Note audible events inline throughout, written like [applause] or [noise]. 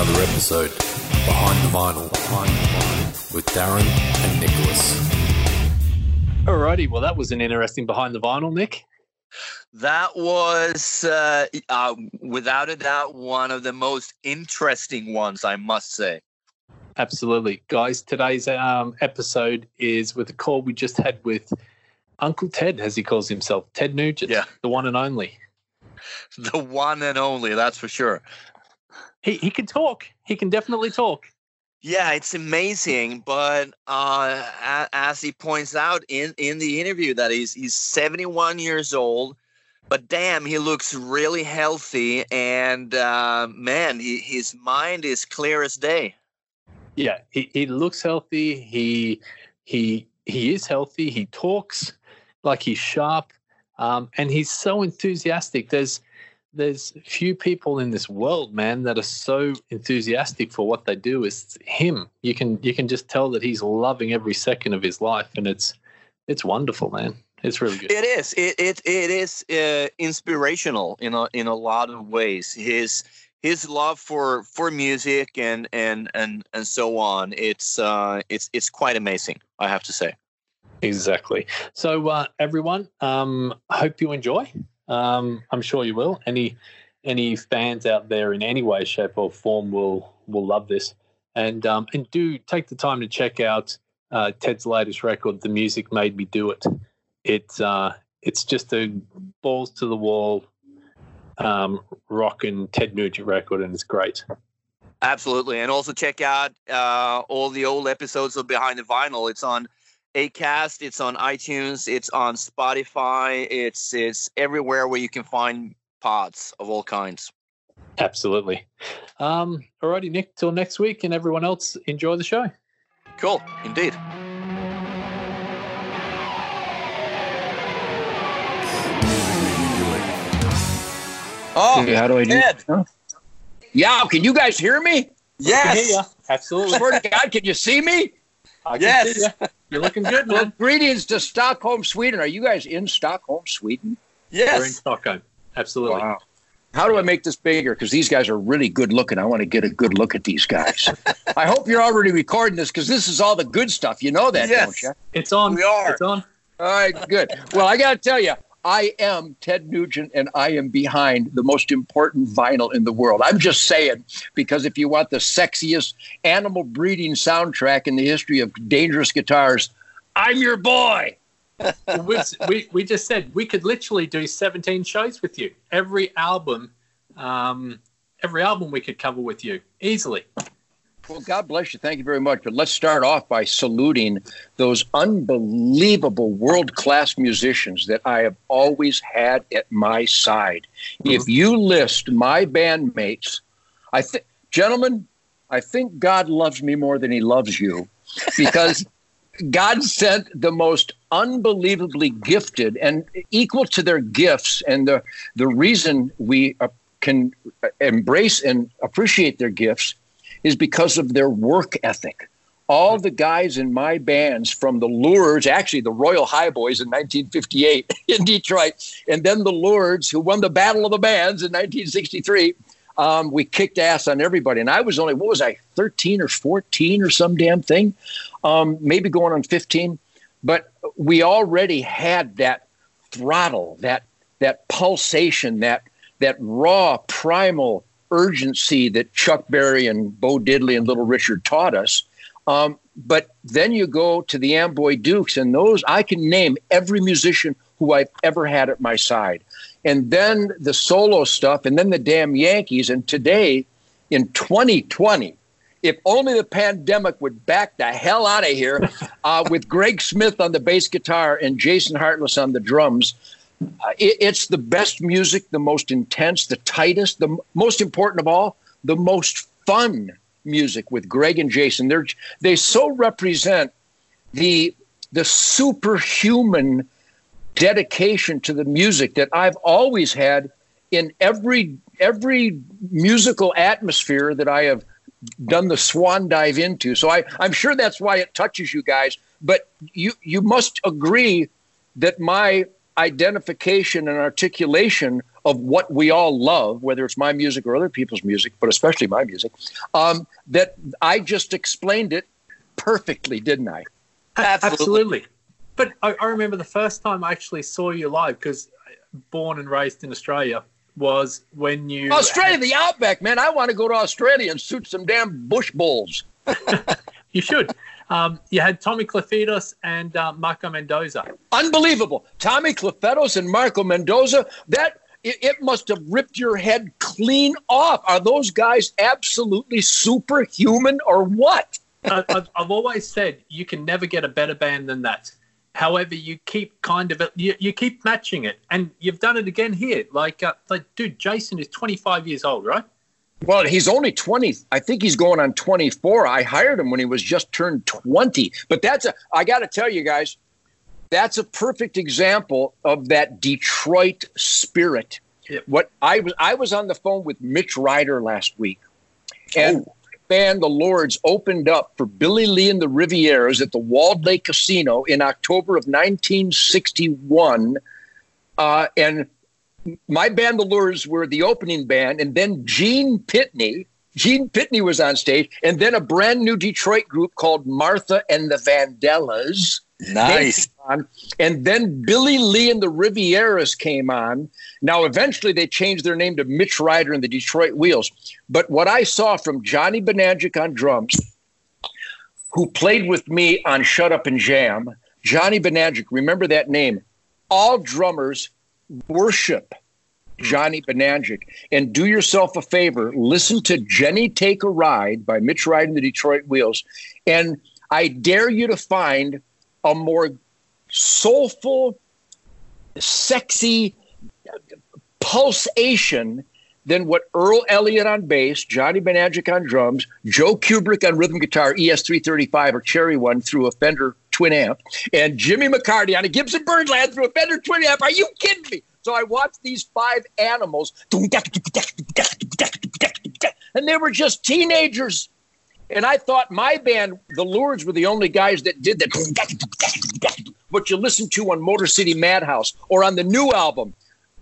another episode Behind the Vinyl, Behind the Vinyl with Darren and Nicholas. Alrighty, well, that was an interesting Behind the Vinyl, Nick. That was, uh, uh, without a doubt, one of the most interesting ones, I must say. Absolutely. Guys, today's um, episode is with a call we just had with Uncle Ted, as he calls himself, Ted Nugent, Yeah. the one and only. The one and only, that's for sure. He, he can talk. He can definitely talk. Yeah, it's amazing, but uh, as he points out in, in the interview, that he's he's 71 years old, but damn, he looks really healthy, and uh, man, he, his mind is clear as day. Yeah, he, he looks healthy. He he he is healthy. He talks like he's sharp, um, and he's so enthusiastic. There's there's few people in this world, man, that are so enthusiastic for what they do. It's him. You can you can just tell that he's loving every second of his life, and it's it's wonderful, man. It's really good. It is. It it, it is uh, inspirational in a in a lot of ways. His his love for for music and and and and so on. It's uh it's it's quite amazing. I have to say. Exactly. So, uh, everyone, um, hope you enjoy. Um, I'm sure you will. Any any fans out there in any way, shape, or form will will love this. And um, and do take the time to check out uh, Ted's latest record, "The Music Made Me Do It." It's uh, it's just a balls to the wall um, rock and Ted Nugent record, and it's great. Absolutely, and also check out uh, all the old episodes of Behind the Vinyl. It's on Acast, it's on iTunes, it's on Spotify, it's it's everywhere where you can find pods of all kinds. Absolutely. Um, alrighty, Nick. Till next week, and everyone else, enjoy the show. Cool, indeed. Oh, Okay, how do I do? Ted. Huh? Yeah, can you guys hear me? Yes. Absolutely. Swear to God, can you see me? I can Yes. See ya. You're looking good, Well, greetings to Stockholm, Sweden. Are you guys in Stockholm, Sweden? We're in Yes. Stockholm. Absolutely. Wow. How do I make this bigger? Because these guys are really good looking. I want to get a good look at these guys. [laughs] I hope you're already recording this because this is all the good stuff. You know that, Yes. don't you? It's on. We are. It's on. All right, good. Well, I got to tell you, I am Ted Nugent and I am behind the most important vinyl in the world. I'm just saying, because if you want the sexiest animal breeding soundtrack in the history of dangerous guitars, I'm your boy. [laughs] we, we, just said we could literally do 17 shows with you. Every album, um, every album we could cover with you easily. Well, God bless you. Thank you very much. But let's start off by saluting those unbelievable world class musicians that I have always had at my side. If you list my bandmates, I think, gentlemen, I think God loves me more than he loves you because [laughs] God sent the most unbelievably gifted and equal to their gifts. And the, the reason we uh, can embrace and appreciate their gifts is because of their work ethic. All the guys in my bands, from the Lures, actually the Royal Highboys in 1958 [laughs] in Detroit, and then the Lords, who won the Battle of the Bands in 1963, um, we kicked ass on everybody. And I was only, what was I, 13 or 14 or some damn thing, um, maybe going on 15. But we already had that throttle, that that pulsation, that that raw primal urgency that Chuck Berry and Bo Diddley and Little Richard taught us. Um, but then you go to the Amboy Dukes, and those I can name every musician who I've ever had at my side. And then the solo stuff, and then the damn Yankees. And today, in 2020, if only the pandemic would back the hell out of here uh, with Greg Smith on the bass guitar and Jason Hartless on the drums. Uh, it, it's the best music, the most intense, the tightest, the most important of all, the most fun music with Greg and Jason. They're they so represent the the superhuman dedication to the music that I've always had in every every musical atmosphere that I have done the swan dive into. So I, I'm sure that's why it touches you guys. But you you must agree that my identification and articulation of what we all love, whether it's my music or other people's music, but especially my music, um, that I just explained it perfectly, didn't I? Absolutely. Absolutely. But I, I, remember the first time I actually saw you live because born and raised in Australia was when you Australia, had... the outback, man. I want to go to Australia and shoot some damn bush bulls. [laughs] you should. Um, you had Tommy Clufetos and uh, Marco Mendoza. Unbelievable. Tommy Clufetos and Marco Mendoza. That it, it, must have ripped your head clean off. Are those guys absolutely superhuman or what? I, I've, I've always said you can never get a better band than that. However, you keep kind of you, you keep matching it, and you've done it again here. Like, uh, like, dude, Jason is 25 years old, right? Well, he's only 20. I think he's going on 24. I hired him when he was just turned 20. But that's a, I got to tell you guys, that's a perfect example of that Detroit spirit. Yep. What I was, I was on the phone with Mitch Ryder last week, and oh. band The Lords opened up for Billy Lee and the Rivieras at the Walled Lake Casino in October of 1961. Uh, and my band, the Lures, were the opening band, and then Gene Pitney. Gene Pitney was on stage, and then a brand new Detroit group called Martha and the Vandellas. Nice. On, and then Billy Lee and the Rivieras came on. Now, eventually, they changed their name to Mitch Ryder and the Detroit Wheels. But what I saw from Johnny Badanjek on drums, who played with me on Shut Up and Jam, Johnny Badanjek, remember that name. All drummers worship hmm. Johnny Badanjek and do yourself a favor, listen to Jenny Take a Ride by Mitch Ryder and the Detroit Wheels. And I dare you to find a more soulful, sexy pulsation than what Earl Elliott on bass, Johnny Banajic on drums, Joe Kubert on rhythm guitar, ES335 or Cherry One through a Fender twin amp, and Jimmy McCarty on a Gibson Birdland through a Fender twin amp. Are you kidding me? So I watched these five animals, and they were just teenagers. And I thought my band, the Lords, were the only guys that did that. What you listen to on Motor City Madhouse or on the new album,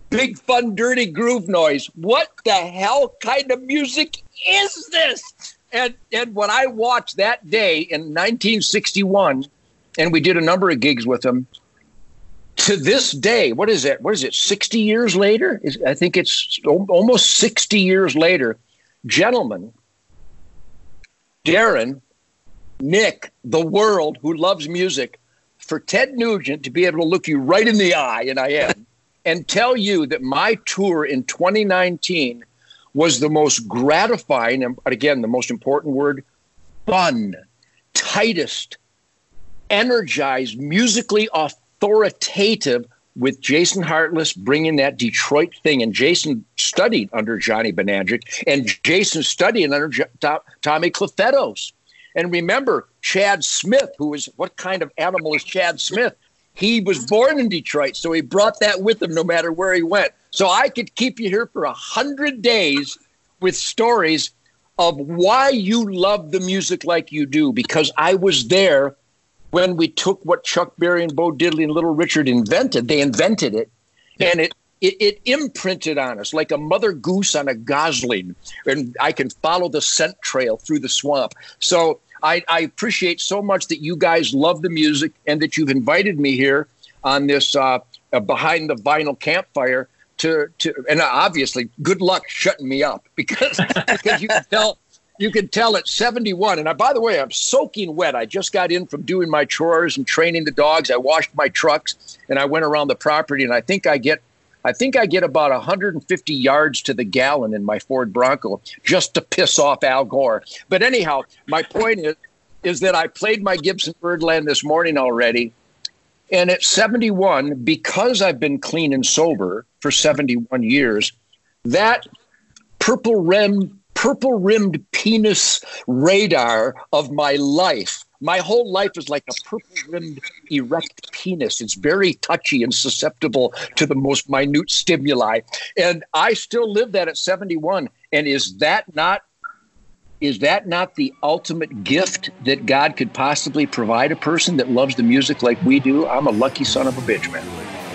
Big Fun Dirty Groove Noise. What the hell kind of music is this? And and when I watched that day in 1961, and we did a number of gigs with them. To this day, what is it? What is it? 60 years later? I think it's almost 60 years later. Gentlemen, Darren, Nick, the world who loves music, for Ted Nugent to be able to look you right in the eye, and I am, [laughs] and tell you that my tour in 2019 was the most gratifying, and again, the most important word, fun, tightest, energized, musically authoritative with Jason Hartless bringing that Detroit thing. And Jason studied under Johnny Badanjek, and Jason studied under J- Tommy Clufetos. And remember, Chad Smith, who was what kind of animal is Chad Smith? He was born in Detroit, so he brought that with him no matter where he went. So I could keep you here for a hundred days with stories of why you love the music like you do, because I was there when we took what Chuck Berry and Bo Diddley and Little Richard invented, they invented it, yeah. and it, it it imprinted on us like a mother goose on a gosling, and I can follow the scent trail through the swamp. So I, I appreciate so much that you guys love the music and that you've invited me here on this uh, uh, behind the vinyl campfire to to and obviously good luck shutting me up because [laughs] because you can tell you can tell it's 71. And I, by the way, I'm soaking wet. I just got in from doing my chores and training the dogs. I washed my trucks and I went around the property. And I think I get, I think I get about 150 yards to the gallon in my Ford Bronco just to piss off Al Gore. But anyhow, my point is, is that I played my Gibson Birdland this morning already. And at 71, because I've been clean and sober for 71 years, that purple rim purple rimmed penis radar of my life. My whole life is like a purple rimmed erect penis. It's very touchy and susceptible to the most minute stimuli. And I still live that at 71. And is that not is that not the ultimate gift that God could possibly provide a person that loves the music like we do? I'm a lucky son of a bitch, man.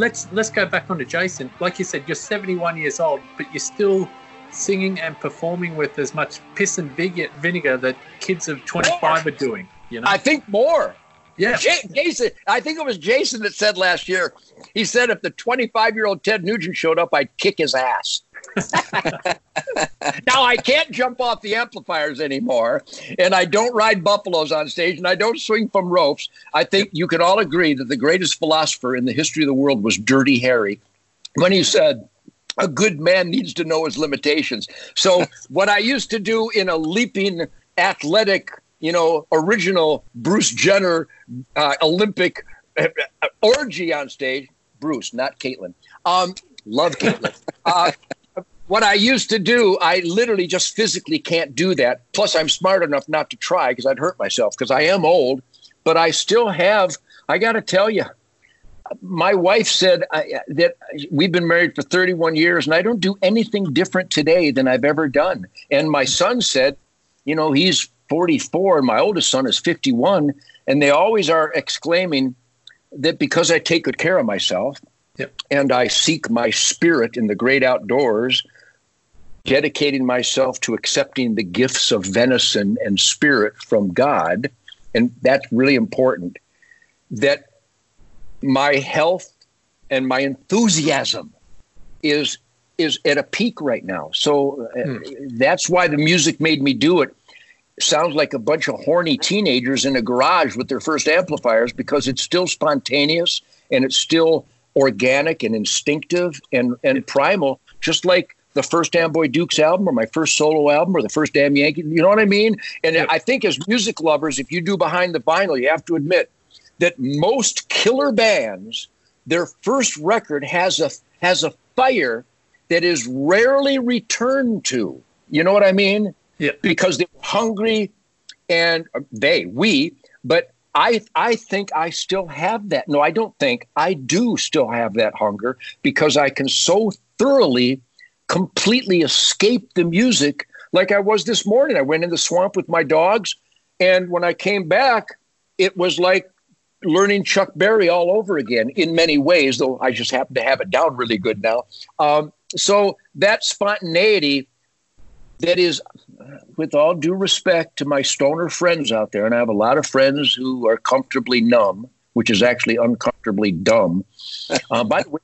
Let's let's go back on to Jason. Like you said, you're 71 years old, but you're still singing and performing with as much piss and vinegar that kids of 25 are doing. You know, I think more. Yeah. J- Jason, I think it was Jason that said last year. He said if the 25 year old Ted Nugent showed up, I'd kick his ass. [laughs] now I can't jump off the amplifiers anymore, and I don't ride buffaloes on stage, and I don't swing from ropes. I think you can all agree that the greatest philosopher in the history of the world was Dirty Harry, when he said, "A good man needs to know his limitations." So [laughs] what I used to do in a leaping, athletic, you know, original Bruce Jenner uh, Olympic uh, orgy on stage, Bruce, not Caitlin. Um, love Caitlin. Uh, what I used to do, I literally just physically can't do that. Plus, I'm smart enough not to try because I'd hurt myself because I am old, but I still have, I got to tell you, my wife said I, that we've been married for 31 years and I don't do anything different today than I've ever done. And my son said, you know, he's 44 and my oldest son is 51. And they always are exclaiming that because I take good care of myself yep. and I seek my spirit in the great outdoors, dedicating myself to accepting the gifts of venison and spirit from God, and that's really important, that my health and my enthusiasm is is at a peak right now. So uh, hmm. that's why the music made me do it. Sounds like a bunch of horny teenagers in a garage with their first amplifiers because it's still spontaneous and it's still organic and instinctive and, and primal, just like the first Amboy Dukes album or my first solo album or the first Damn Yankee. You know what I mean? And yeah. I think as music lovers, if you do behind the vinyl, you have to admit that most killer bands, their first record has a has a fire that is rarely returned to. You know what I mean? Yeah. Because they're hungry and uh, they, we, but I I think I still have that. No, I don't think. I do still have that hunger because I can so thoroughly completely escape the music like I was this morning. I went in the swamp with my dogs, and when I came back, it was like learning Chuck Berry all over again in many ways, though I just happen to have it down really good now. Um, so that spontaneity that is, with all due respect to my stoner friends out there, and I have a lot of friends who are comfortably numb, which is actually uncomfortably dumb. [laughs] Uh, by the way,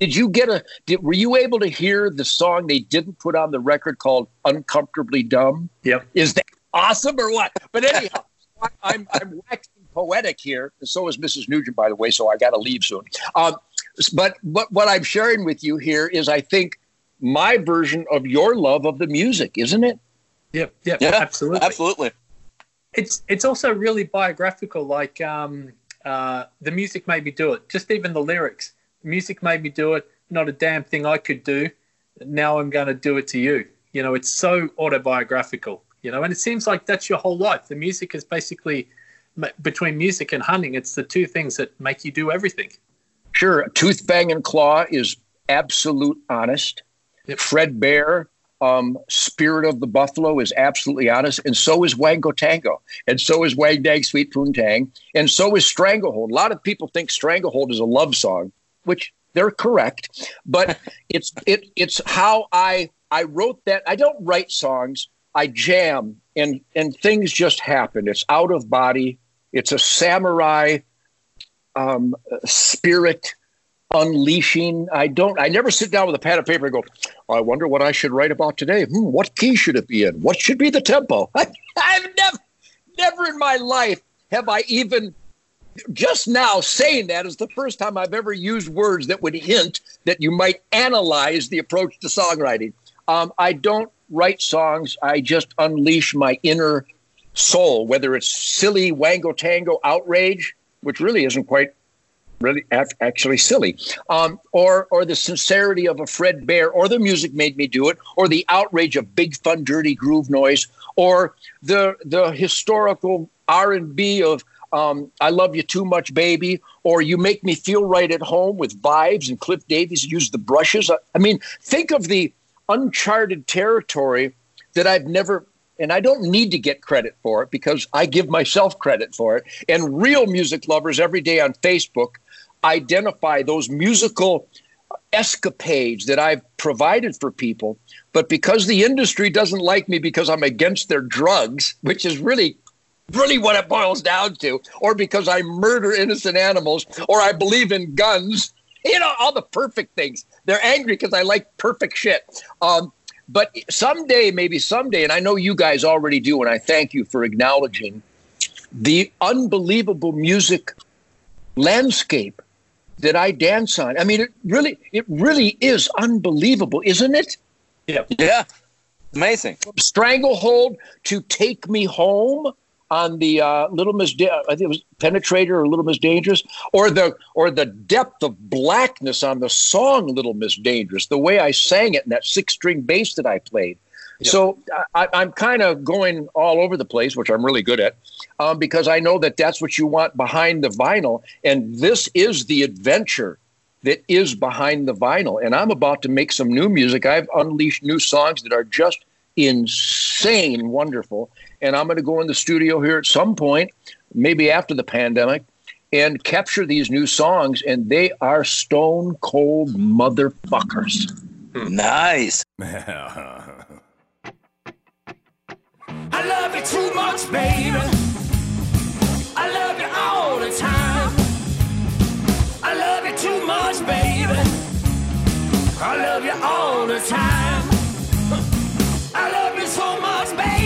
did you get a? Did, were you able to hear the song they didn't put on the record called "Uncomfortably Dumb"? Yep. Is that awesome or what? But anyhow, [laughs] I'm I'm waxing poetic here, and so is Mrs. Nugent, by the way. So I got to leave soon. Um, but what what I'm sharing with you here is, I think, my version of your love of the music, isn't it? Yep. Yep. Yeah. Absolutely. Absolutely. It's it's also really biographical. Like um, uh, the music made me do it. Just even the lyrics music made me do it. Not a damn thing I could do. Now I'm going to do it to you. You know, it's so autobiographical. You know, and it seems like that's your whole life. The music is basically between music and hunting. It's the two things that make you do everything. Sure, Tooth Fang and Claw is absolute honest. Yep. Fred Bear, um, Spirit of the Buffalo is absolutely honest, and so is Wango Tango, and so is Wang Dang Sweet Poontang, and so is Stranglehold. A lot of people think Stranglehold is a love song which they're correct, but [laughs] it's it it's how I I wrote that. I don't write songs. I jam and and things just happen. It's out of body. It's a samurai um, spirit unleashing. I don't. I never sit down with a pad of paper and go. I wonder what I should write about today. Hmm, what key should it be in? What should be the tempo? I, [laughs] I've never, never in my life have I even just now saying that is the first time I've ever used words that would hint that you might analyze the approach to songwriting. Um, I don't write songs. I just unleash my inner soul, whether it's silly wango tango outrage, which really isn't quite really actually silly, um, or or the sincerity of a Fred Bear, or the music made me do it, or the outrage of big fun dirty groove noise, or the the historical R and B of um, I love you too much, baby, or you make me feel right at home with vibes and Cliff Davies used the brushes. I mean, think of the uncharted territory that I've never, and I don't need to get credit for it because I give myself credit for it. And real music lovers every day on Facebook identify those musical escapades that I've provided for people. But because the industry doesn't like me because I'm against their drugs, which is really really what it boils down to, or because I murder innocent animals, or I believe in guns, you know, all the perfect things. They're angry because I like perfect shit. Um, but someday, maybe someday, and I know you guys already do, and I thank you for acknowledging the unbelievable music landscape that I dance on. I mean, it really, it really is unbelievable, isn't it? Yeah. Yeah. Amazing. From Stranglehold to Take Me Home on the uh, Little Miss, da- I think it was Penetrator or Little Miss Dangerous, or the or the depth of blackness on the song Little Miss Dangerous, the way I sang it and that six string bass that I played. So I, I'm kind of going all over the place, which I'm really good at, um, because I know that that's what you want behind the vinyl, and this is the adventure that is behind the vinyl. And I'm about to make some new music. I've unleashed new songs that are just insane wonderful. And I'm going to go in the studio here at some point, maybe after the pandemic, and capture these new songs. And they are stone cold motherfuckers. Nice. [laughs] I love you too much, baby. I love you all the time. I love you too much, baby. I love you all the time. I love you so much, baby.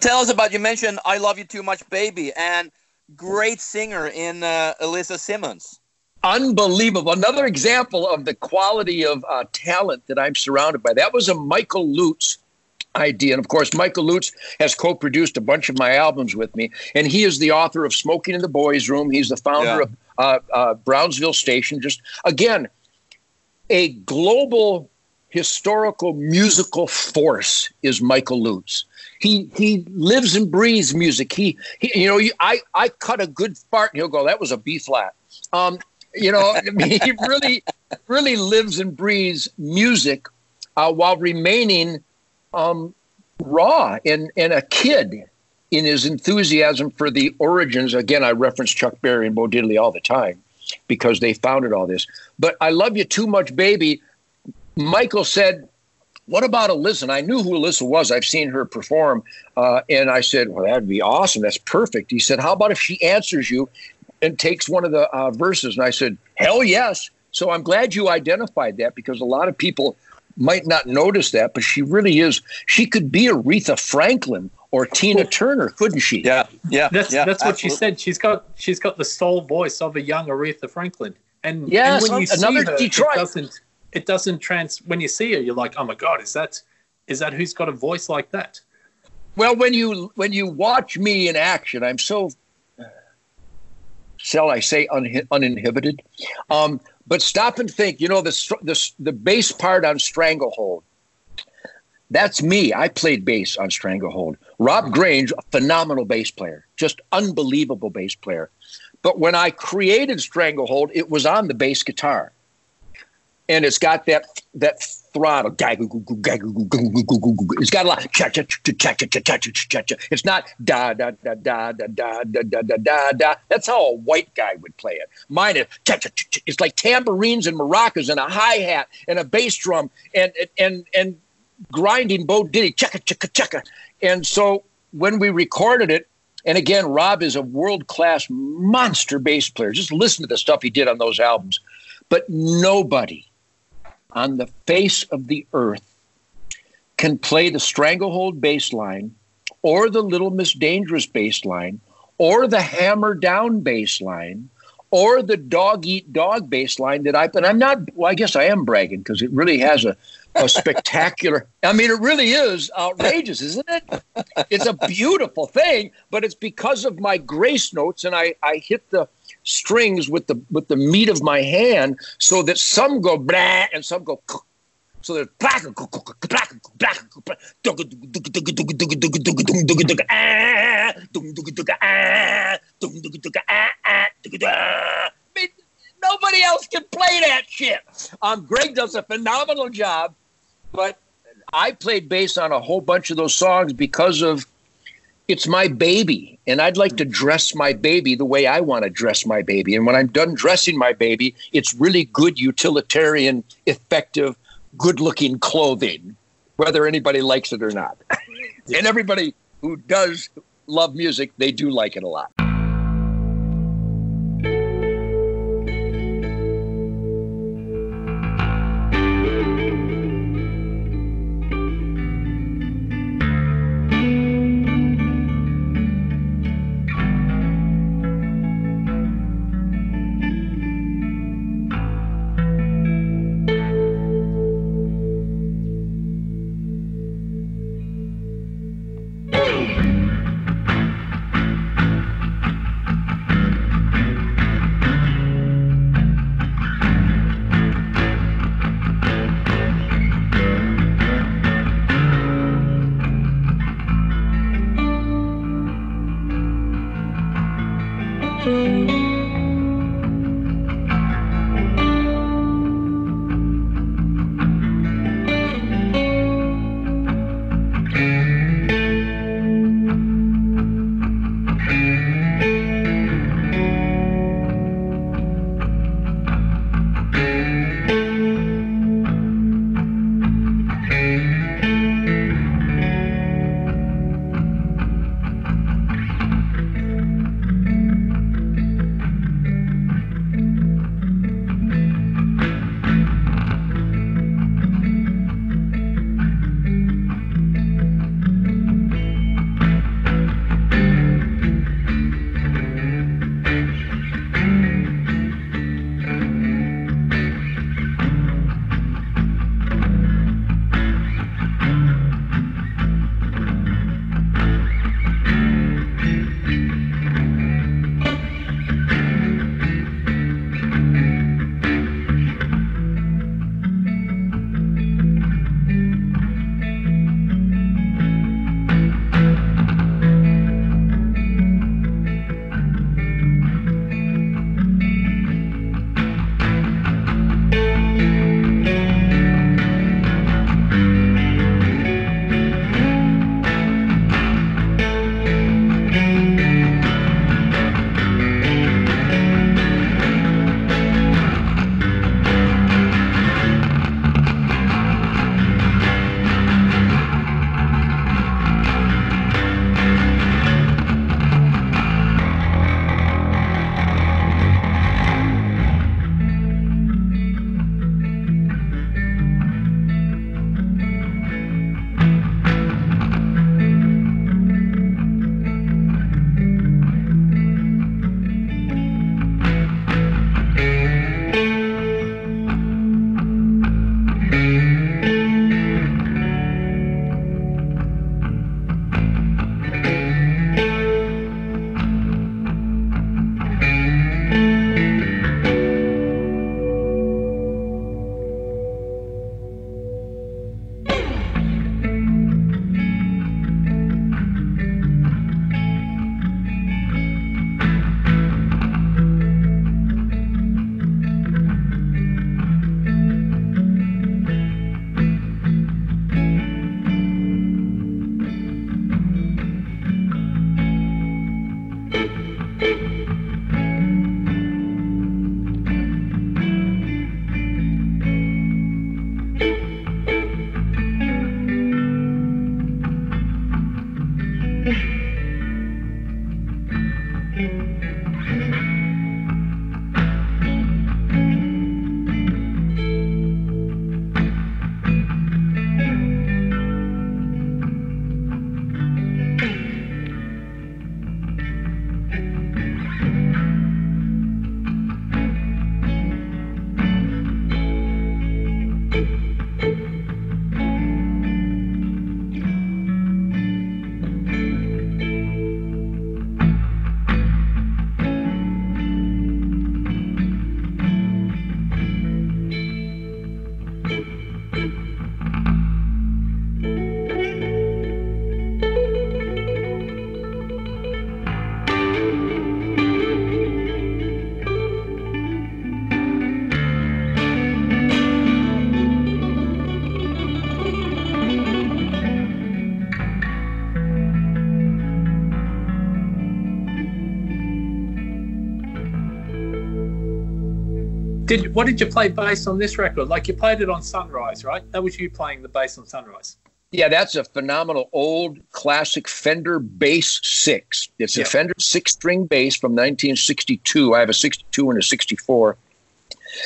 Tell us about you mentioned "I Love You Too Much, Baby" and great singer in uh, Alyssa Simmons. Unbelievable. Another example of the quality of uh, talent that I'm surrounded by. That was a Michael Lutz idea. And of course, Michael Lutz has co produced a bunch of my albums with me. And he is the author of Smoking in the Boys' Room. He's the founder Yeah. of uh, uh, Brownsville Station. Just again, a global historical musical force is Michael Lutz. He he lives and breathes music. He, he you know I I cut a good fart and he'll go that was a B flat. Um, you know [laughs] he really really lives and breathes music uh, while remaining um, raw and and a kid in his enthusiasm for the origins. Again, I reference Chuck Berry and Bo Diddley all the time because they founded all this. But I love you too much, baby. Michael said, "What about Alyssa?" And I knew who Alyssa was. I've seen her perform, uh, and I said, "Well, that'd be awesome. That's perfect." He said, "How about if she answers you and takes one of the uh, verses?" And I said, "Hell yes." So I'm glad you identified that because a lot of people might not notice that, but she really is. She could be Aretha Franklin or Tina Turner, couldn't she? Yeah, yeah, That's yeah, that's what she said. She's got she's got the soul voice of a young Aretha Franklin. And, Yes, and when you another see her, Detroit. it doesn't it doesn't trans when you see her, you're like, oh my god, is that is that who's got a voice like that? Well, when you when you watch me in action, I'm so shall I say un, uninhibited. Um, but stop and think. You know the the the bass part on Stranglehold. That's me. I played bass on Stranglehold. Rob Grange, a phenomenal bass player, just unbelievable bass player. But when I created Stranglehold, it was on the bass guitar, and it's got that that throttle. It's got a lot. It's not da da da da da da da da da da. That's how a white guy would play it. Mine is. It's like tambourines and maracas and a hi hat and a bass drum and and and grinding Bo Diddley checka checka checka. And so when we recorded it, and again, Rob is a world class monster bass player. Just listen to the stuff he did on those albums. But nobody on the face of the earth can play the stranglehold bass line or the little miss dangerous bass line or the hammer down bass line or the dog eat dog bass line that I but I'm not well I guess I am bragging because it really has a a spectacular [laughs] I mean it really is outrageous isn't it? It's a beautiful thing but it's because of my grace notes and I I hit the strings with the with the meat of my hand so that some go blah and some go so there's black Nobody else can play that shit. Um, Greg does a phenomenal job, but I played bass on a whole bunch of those songs because of it's my baby and i'd like to mm. dress my baby the way i want to dress my baby and when i'm done dressing my baby it's really good utilitarian effective good looking clothing whether anybody likes it or not. [laughs] And everybody who does love music they do like it a lot Did what did you play bass on this record? Like you played it on Sunrise, right? That was you playing the bass on Sunrise. Yeah, that's a phenomenal old classic Fender Bass 6. It's a. Fender six string bass from 1962. I have a 62 and a 64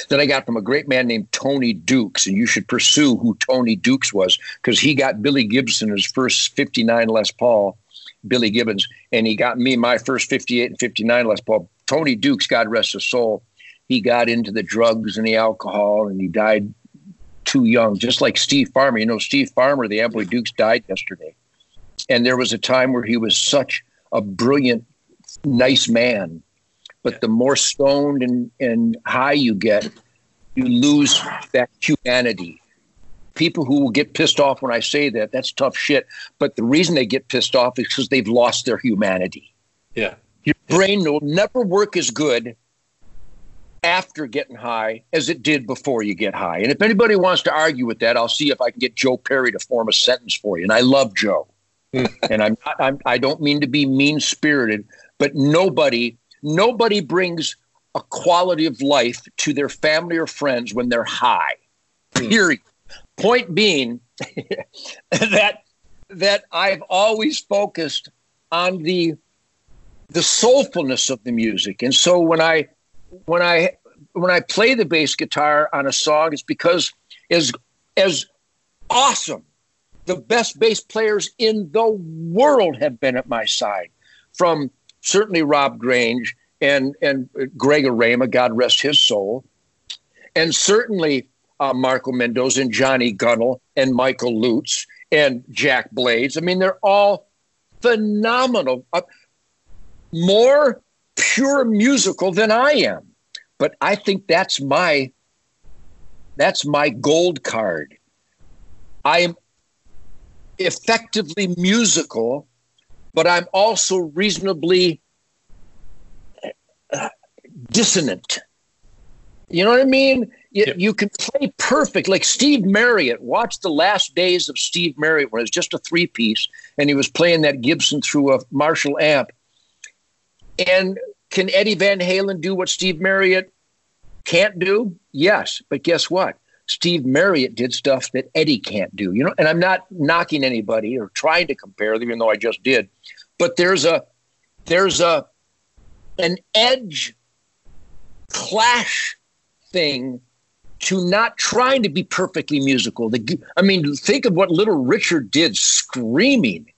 that I got from a great man named Tony Dukes. And you should pursue who Tony Dukes was because he got Billy Gibson his first 59 Les Paul, Billy Gibbons, and he got me my first 58 and 59 Les Paul. Tony Dukes, God rest his soul, he got into the drugs and the alcohol and he died too young, just like Steve Farmer. You know, Steve Farmer, the Amboy Dukes, died yesterday. And there was a time where he was such a brilliant, nice man. But the more stoned and, and high you get, you lose that humanity. People who will get pissed off when I say that, that's tough shit. But the reason they get pissed off is because they've lost their humanity. Yeah. Your brain will never work as good after getting high as it did before you get high. And if anybody wants to argue with that, I'll see if I can get Joe Perry to form a sentence for you. And I love Joe. Hmm. and I'm not, I'm, I don't mean to be mean spirited, but nobody, nobody brings a quality of life to their family or friends when they're high. Hmm. Period. Point being [laughs] that that I've always focused on the the soulfulness of the music. And so when I when I when I play the bass guitar on a song, it's because as as awesome the best bass players in the world have been at my side, from certainly Rob Grange and and Greg Arama, God rest his soul, and certainly uh, Marco Mendoza and Johnny Gunnell and Michael Lutz and Jack Blades. I mean, they're all phenomenal. Uh, more pure musical than I am. But I think that's my that's my gold card. I am effectively musical, but I'm also reasonably uh, dissonant. You know what I mean? You, Yep. you can play perfect, like Steve Marriott. Watch the last days of Steve Marriott when it was just a three piece and he was playing that Gibson through a Marshall amp. And can Eddie Van Halen do what Steve Marriott can't do? Yes. But guess what? Steve Marriott did stuff that Eddie can't do. You know, and I'm not knocking anybody or trying to compare them, even though I just did. But there's a there's a an edge clash thing to not trying to be perfectly musical. The, I mean, think of what Little Richard did screaming.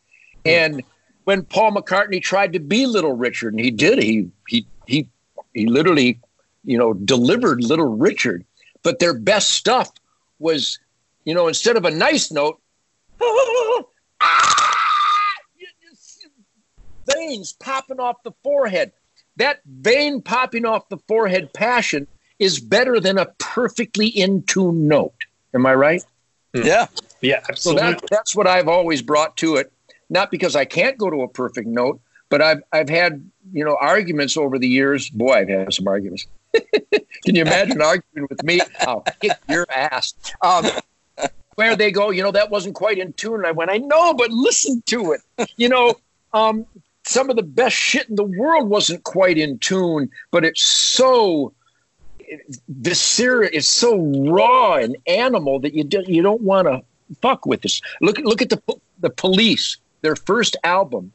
And when Paul McCartney tried to be Little Richard, and he did, he he he he literally, you know, delivered Little Richard. But their best stuff was, you know, instead of a nice note, [laughs] ah! veins popping off the forehead. That vein popping off the forehead passion is better than a perfectly in tune note. Am I right? Yeah. Yeah, So that, that's what I've always brought to it. Not because I can't go to a perfect note, but I've I've had you know arguments over the years. Boy, I've had some arguments. [laughs] Can you imagine arguing with me? I'll kick your ass. Um, where they go, you know, that wasn't quite in tune. And I went, I know, but listen to it. You know, um, some of the best shit in the world wasn't quite in tune, but it's so visceral, it's so raw and animal that you do, you don't want to fuck with this. Look look at the the police, their first album.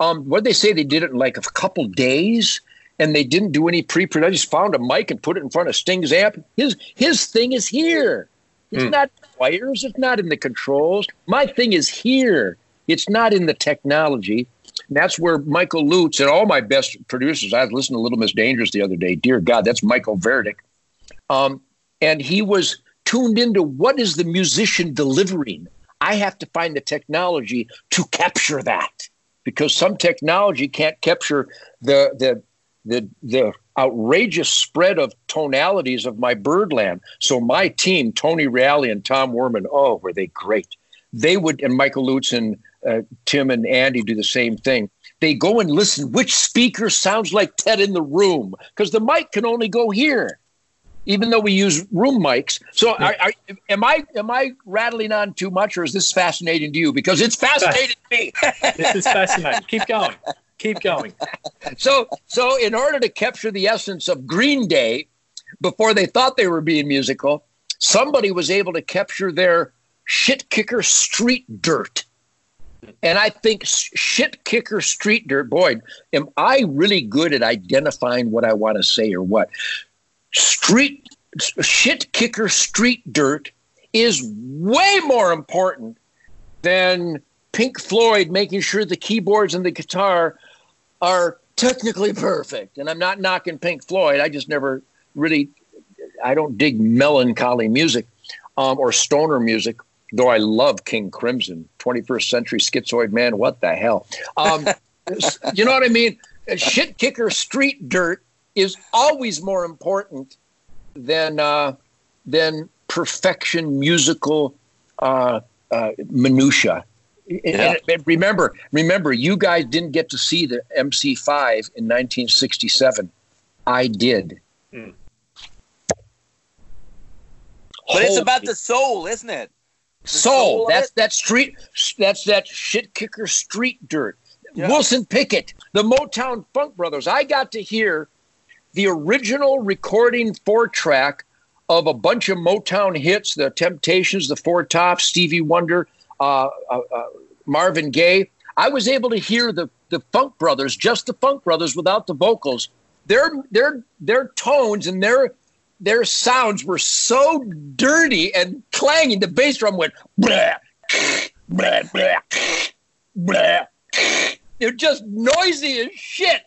Um, what they say they did it in like a couple days, and they didn't do any pre-production. Just found a mic and put it in front of Sting's amp. His his thing is here. It's not wires. It's not in the controls. My thing is here. It's not in the technology. And that's where Michael Lutz and all my best producers. I was listening to Little Miss Dangerous the other day. Dear God, that's Michael Verdick. Um, and he was tuned into what is the musician delivering. I have to find the technology to capture that because some technology can't capture the the the the outrageous spread of tonalities of my Birdland. So my team, Tony Reale and Tom Werman, oh, were they great? They would, and Michael Lutz and uh, Tim and Andy do the same thing. They go and listen which speaker sounds like Ted in the room because the mic can only go here, even though we use room mics. So, are, am I am I rattling on too much, or is this fascinating to you? Because it's fascinating to me. this is fascinating. Keep going. Keep going. so so in order to capture the essence of Green Day, before they thought they were being musical, somebody was able to capture their shit kicker street dirt. And I think shit kicker street dirt, boy, am I really good at identifying what I want to say or what? Street shit kicker street dirt is way more important than Pink Floyd making sure the keyboards and the guitar are technically perfect. And I'm not knocking Pink Floyd. I just never really, I don't dig melancholy music um, or stoner music, though I love King Crimson, 21st century schizoid man. What the hell? Um, [laughs] you know what I mean? Shit kicker street dirt is always more important than uh, than perfection musical uh, uh, minutia. And- and remember, remember, you guys didn't get to see the MC5 in 1967. I did. But it's about the soul, isn't it? soul. soul That's it? that street. That's that shit kicker street dirt. Yeah. Wilson Pickett, the Motown Funk Brothers. I got to hear the original recording four track of a bunch of Motown hits: the Temptations, the Four Tops, Stevie Wonder, uh, uh, uh, Marvin Gaye. I was able to hear the the Funk Brothers, just the Funk Brothers, without the vocals. Their their their tones and their their sounds were so dirty and clanging. The bass drum went blah, blah, blah, blah. They're just noisy as shit.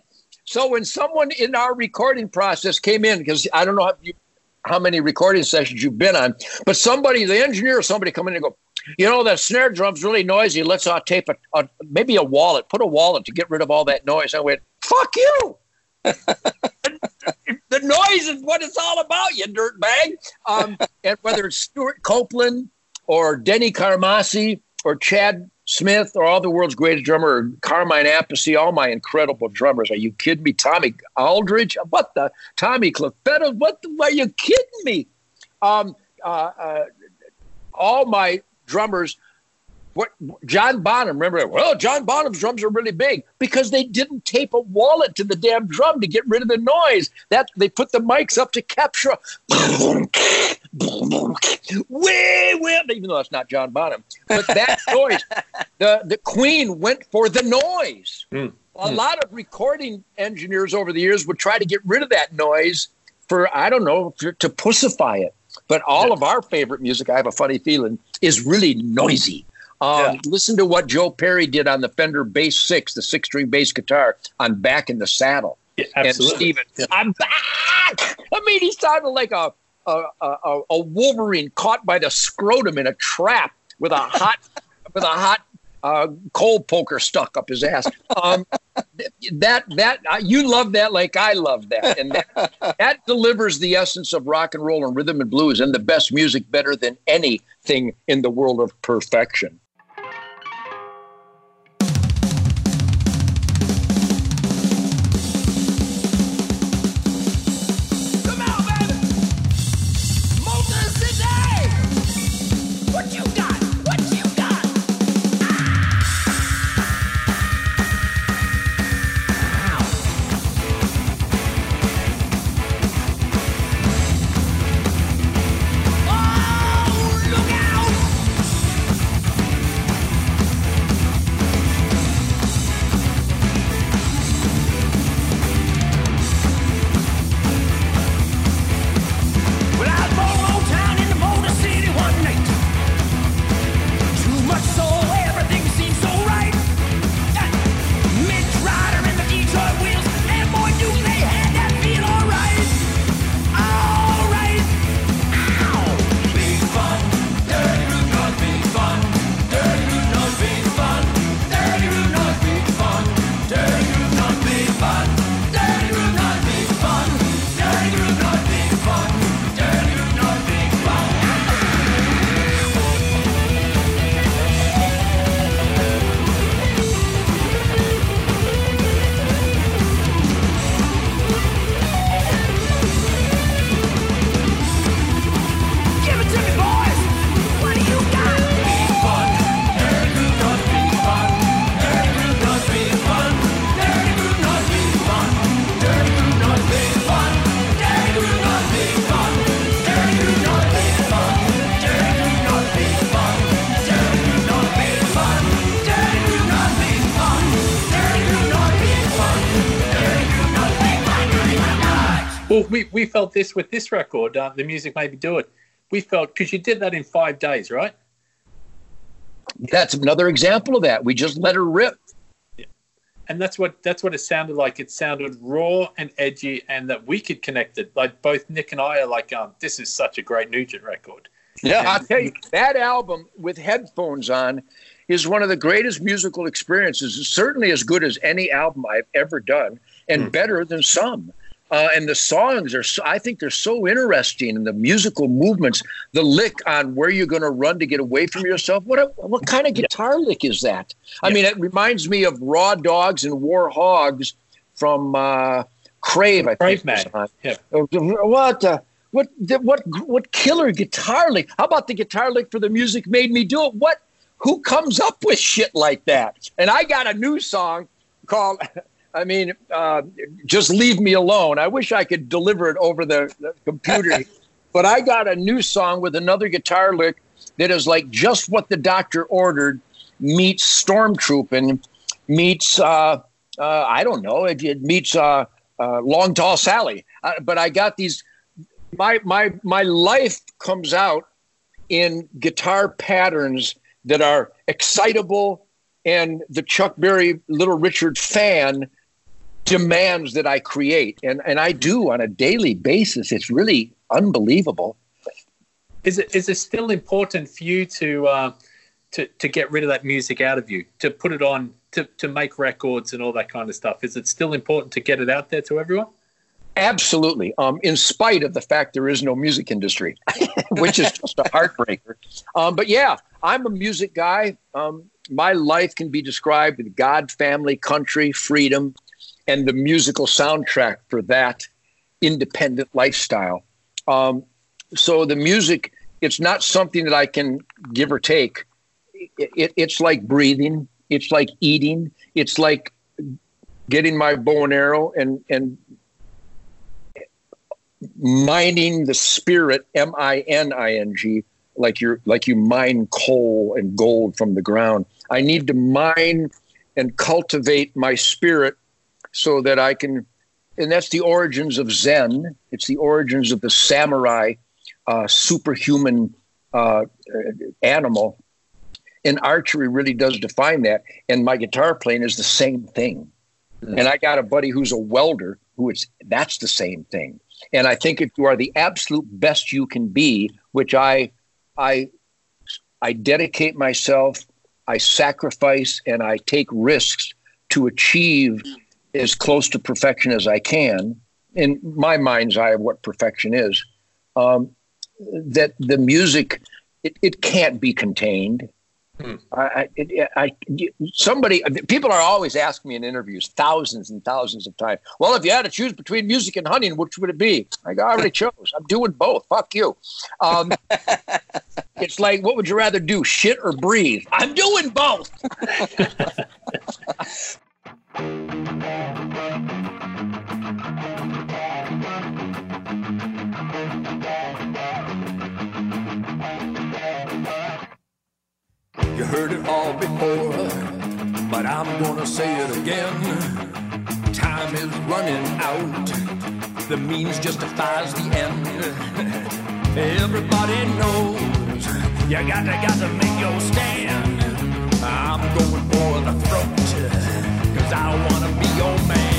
So when someone in our recording process came in, because I don't know how, you, how many recording sessions you've been on, but somebody, the engineer or somebody come in and go, you know, that snare drum's really noisy. Let's uh, tape a, a maybe a wallet, put a wallet to get rid of all that noise. I went, fuck you. [laughs] the noise is what it's all about, you dirtbag. Um, and whether it's Stewart Copeland or Denny Carmassi or Chad Smith or all the world's greatest drummer, or Carmine Appice, all my incredible drummers. Are you kidding me? Tommy Aldridge, what the? Tommy Clufetos, what the? Are you kidding me? Um, uh, uh, all my drummers. What John Bonham? Remember? Well, John Bonham's drums are really big because they didn't tape a wallet to the damn drum to get rid of the noise. That they put the mics up to capture. way, way, even though it's not John Bonham, but that [laughs] noise. The the Queen went for the noise. Mm. A lot of recording engineers over the years would try to get rid of that noise for I don't know for, to pussify it. But all of our favorite music, I have a funny feeling, is really noisy. Um, Yeah. Listen to what Joe Perry did on the Fender Bass Six, the six-string bass guitar, on "Back in the Saddle." Yeah, And absolutely. Steven, Yeah. I'm back. I mean, he sounded like a a, a a Wolverine caught by the scrotum in a trap with a hot [laughs] with a hot uh, coal poker stuck up his ass. Um, that that uh, you love that like I love that, and that, [laughs] that delivers the essence of rock and roll and rhythm and blues and the best music better than anything in the world of perfection. Felt this with this record, uh, the music made me do it. We felt because you did that in five days, right? That's another example of that. We just let her rip. And that's what that's what it sounded like. It sounded raw and edgy, and that we could connect it. Like both Nick and I are like, um, this is such a great Nugent record. Yeah, I'll tell you, that album with headphones on is one of the greatest musical experiences. It's certainly as good as any album I've ever done, and better than some. Uh, and the songs are, so, I think, they're so interesting, and the musical movements, the lick on where you're going to run to get away from yourself. What what kind of guitar lick is that? I mean, it reminds me of Raw Dogs and War Hogs from uh, Crave. I Crave think. Man. Yeah. What? Uh, what? the- What? What killer guitar lick? How about the guitar lick for the music made me do it? What? Who comes up with shit like that? And I got a new song called. [laughs] I mean, uh, just leave me alone. I wish I could deliver it over the, the computer, [laughs] but I got a new song with another guitar lick that is like just what the doctor ordered meets stormtrooping meets uh, uh, I don't know it, it meets uh, uh, Long Tall Sally. Uh, but I got these. My my my life comes out in guitar patterns that are excitable, and the Chuck Berry Little Richard fan demands that I create, and and I do on a daily basis. It's really unbelievable. Is it is it still important for you to uh, to to get rid of that music out of you, to put it on, to to make records and all that kind of stuff? Is it still important to get it out there to everyone? Absolutely. Um, in spite of the fact there is no music industry, [laughs] which is just a heartbreaker. Um, but yeah, I'm a music guy. Um, my life can be described with God, family, country, freedom, and the musical soundtrack for that independent lifestyle. Um, so the music, it's not something that I can give or take. It, it, it's like breathing. It's like eating. It's like getting my bow and arrow and and mining the spirit m-i-n-i-n-g like you're like you mine coal and gold from the ground i need to mine and cultivate my spirit so that i can and that's the origins of zen. It's the origins of the samurai uh, superhuman uh, animal. And archery really does define that. And my guitar playing is the same thing. And i got a buddy who's a welder who it's that's the same thing. And I think if you are the absolute best you can be, which I, I, I dedicate myself, I sacrifice, and I take risks to achieve as close to perfection as I can. In my mind's eye of what perfection is, um, that the music, it, it can't be contained. I, I, I, somebody, people are always asking me in interviews, thousands and thousands of times. Well, if you had to choose between music and hunting, which would it be? I go, I already chose. I'm doing both. Fuck you. Um, [laughs] it's like, what would you rather do, shit or breathe? I'm doing both. [laughs] You heard it all before, but I'm gonna say it again. Time is running out. The means justifies the end. [laughs] Everybody knows you gotta, gotta make your stand. I'm going for the throat, I wanna be your man.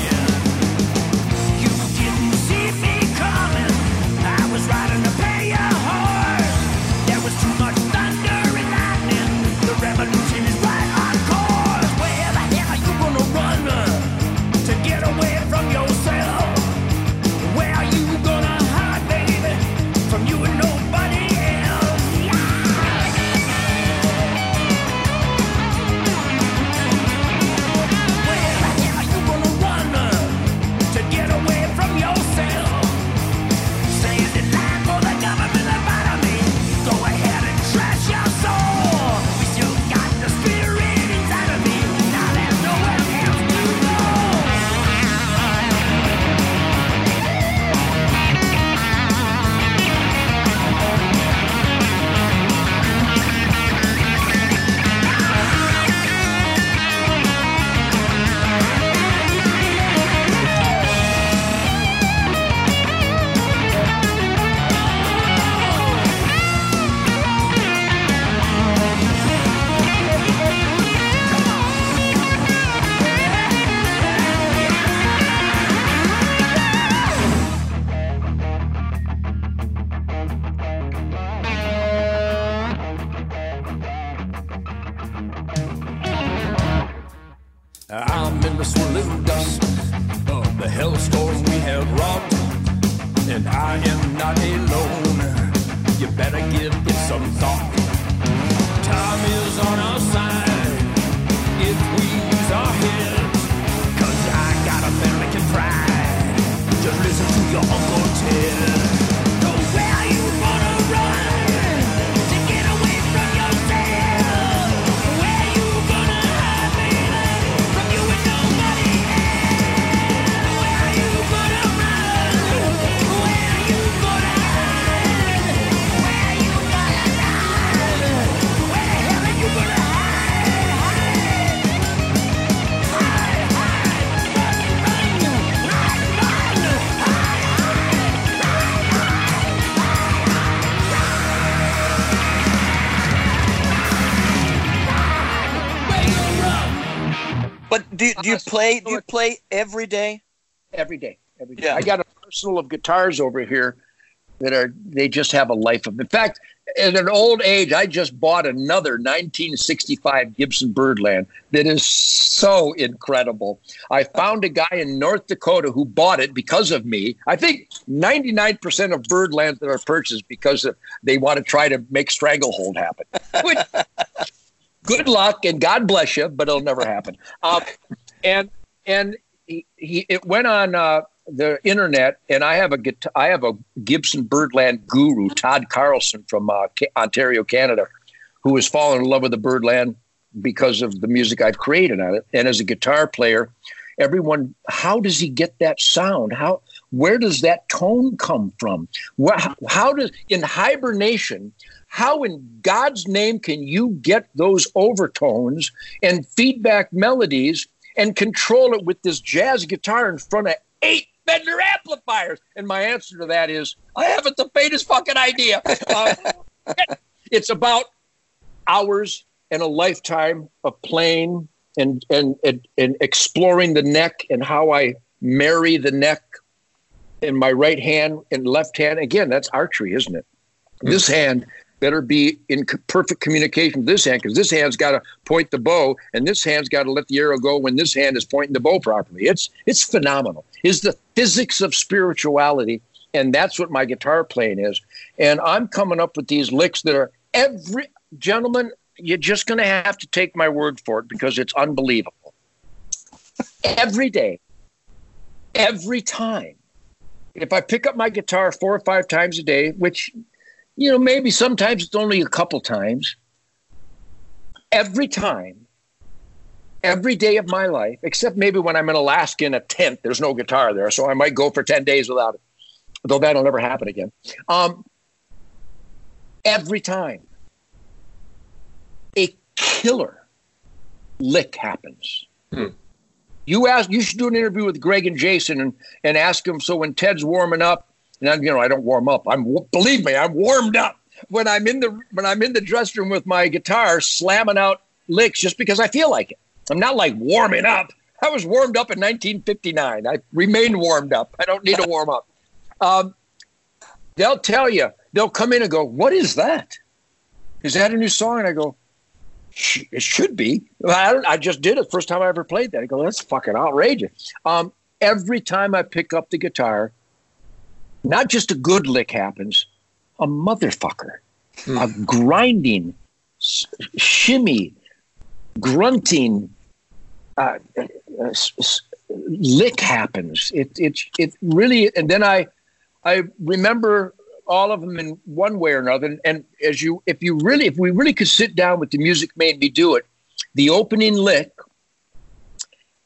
Do, do you uh-huh, play? Do you play every day? every day. Every day. Yeah. I got a arsenal of guitars over here that are they just have a life of. In fact, at an old age, I just bought another 1965 Gibson Birdland that is so incredible. I found a guy in North Dakota who bought it because of me. I think 99% of Birdlands that are purchased because of, they want to try to make Stranglehold happen. Which, good luck and God bless you, but it'll never happen. [laughs] Um, and and he, he it went on uh, the internet, and I have a I have a Gibson Birdland guru, Todd Carlson from uh, Ontario, Canada, who has fallen in love with the Birdland because of the music I've created on it. And as a guitar player, everyone, how does he get that sound? How where does that tone come from? How, how does in hibernation? How in God's name can you get those overtones and feedback melodies and control it with this jazz guitar in front of eight Fender amplifiers? And my answer to that is, I haven't the faintest fucking idea. [laughs] Uh, it's about hours and a lifetime of playing and, and and and exploring the neck and how I marry the neck in my right hand and left hand. Again, that's archery, isn't it? This hand better be in perfect communication with this hand because this hand's got to point the bow and this hand's got to let the arrow go when this hand is pointing the bow properly. It's it's phenomenal. Is the physics of spirituality, and that's what my guitar playing is. And I'm coming up with these licks that are every gentlemen. You're just going to have to take my word for it because it's unbelievable. Every day, every time, if I pick up my guitar four or five times a day, which you know, maybe sometimes it's only a couple times. Every time, every day of my life, except maybe when I'm in Alaska in a tent, there's no guitar there, so I might go for 10 days without it, though that'll never happen again. Um, every time, a killer lick happens. You ask, you should do an interview with Greg and Jason and, and ask them. So when Ted's warming up, and you know, I don't warm up. I'm believe me, I'm warmed up when I'm in the when I'm in the dressing room with my guitar, slamming out licks just because I feel like it. I'm not like warming up. I was warmed up in 1959. I remain warmed up. I don't need to warm up. Um, they'll tell you. They'll come in and go, "What is that? Is that a new song?" And I go, "Sh- "It should be." I, I just did it. First time I ever played that. I go, "That's fucking outrageous." Um, every time I pick up the guitar, not just a good lick happens, a motherfucker, a grinding, s- shimmy, grunting uh, uh, lick happens. It it it really, and then I I remember all of them in one way or another. And, and as you, if you really, if we really could sit down with the music made me do it, the opening lick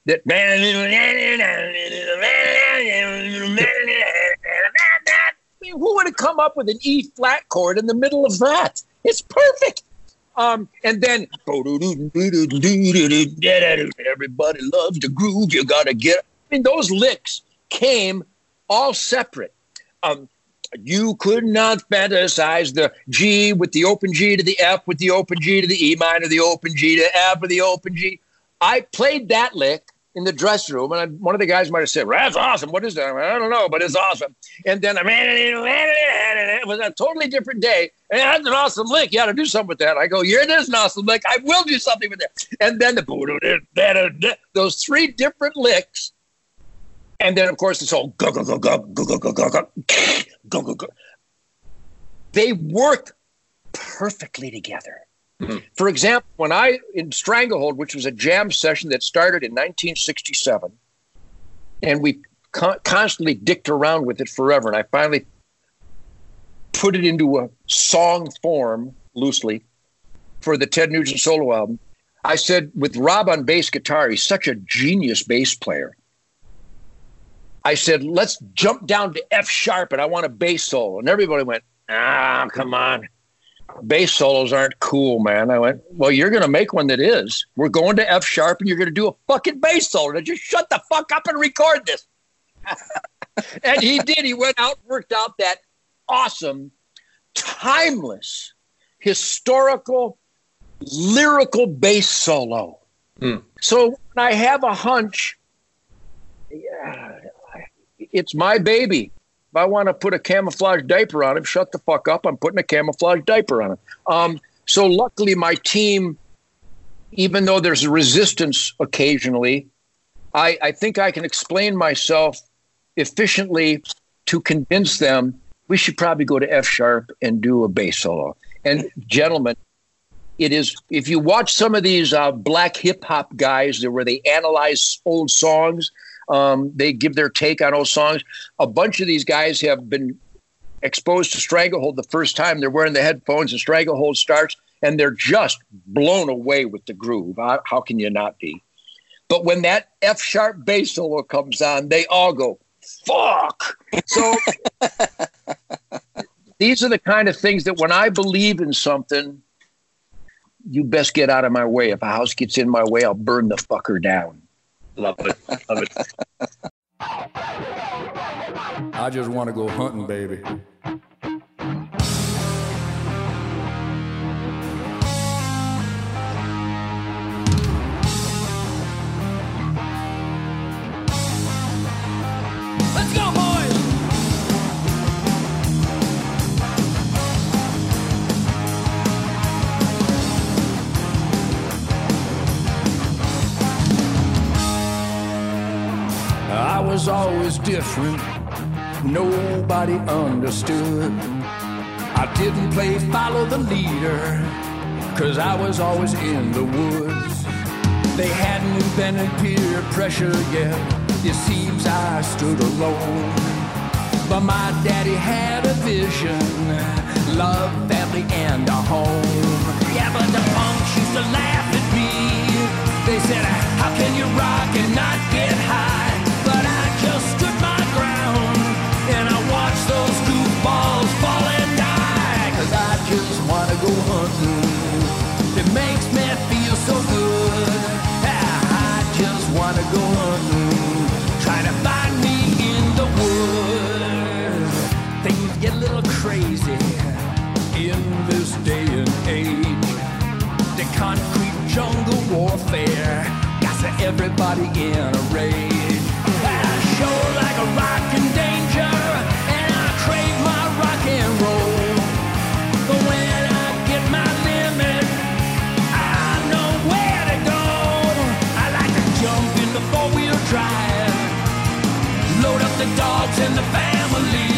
that who would have come up with an E flat chord in the middle of that? It's perfect. Um, and then everybody loves the groove. You gotta get. I mean, those licks came all separate. Um, you could not fantasize the G with the open G to the F with the open G to the E minor, the open G to F with the open G. I played that lick in the dressing room, and I, one of the guys might have said, "That's awesome. What is that?" I, don't know, but it's awesome. And then I ran it, was a totally different day. And that's an awesome lick. You got to do something with that. I go, "Yeah, it is an awesome lick. I will do something with that." And then the those three different licks, and then of course it's all go go go go go go go go go go go go. They work perfectly together. For example, when I in Stranglehold, which was a jam session that started in 1967, and we con- constantly dicked around with it forever, and I finally put it into a song form loosely for the Ted Nugent solo album. I said with Rob on bass guitar, he's such a genius bass player. I said, let's jump down to F sharp, and I want a bass solo. And everybody went, ah, come on bass solos aren't cool, man. I went, well, you're going to make one that is. We're going to F sharp and you're going to do a fucking bass solo. Now just shut the fuck up and record this. [laughs] and he did. He went out, worked out that awesome, timeless, historical, lyrical bass solo. Hmm. So when I have a hunch, yeah, it's my baby. If I want to put a camouflage diaper on him, shut the fuck up. I'm putting a camouflage diaper on him. Um, so luckily, my team, even though there's resistance occasionally, I, I think I can explain myself efficiently to convince them we should probably go to F sharp and do a bass solo. And gentlemen, it is if you watch some of these uh, black hip hop guys where they analyze old songs, um, they give their take on old songs. A bunch of these guys have been exposed to Stranglehold the first time. They're wearing the headphones and Stranglehold starts, and they're just blown away with the groove. How, how can you not be? But when that F sharp bass solo comes on, they all go, fuck. So [laughs] these are the kind of things that when I believe in something, you best get out of my way. If a house gets in my way, I'll burn the fucker down. Love it. Love it. I just want to go hunting, baby. Nobody understood. I didn't play follow the leader, cause I was always in the woods. They hadn't invented peer pressure yet. It seems I stood alone. But my daddy had a vision love, family, and a home. Yeah, but the punks used to laugh at me. They said, How can you rock and not get high? Go hunting. It makes me feel so good. I just wanna go hunting. Try to find me in the woods. Things get a little crazy in this day and age. The concrete jungle warfare got everybody in a rage. the dogs and the family.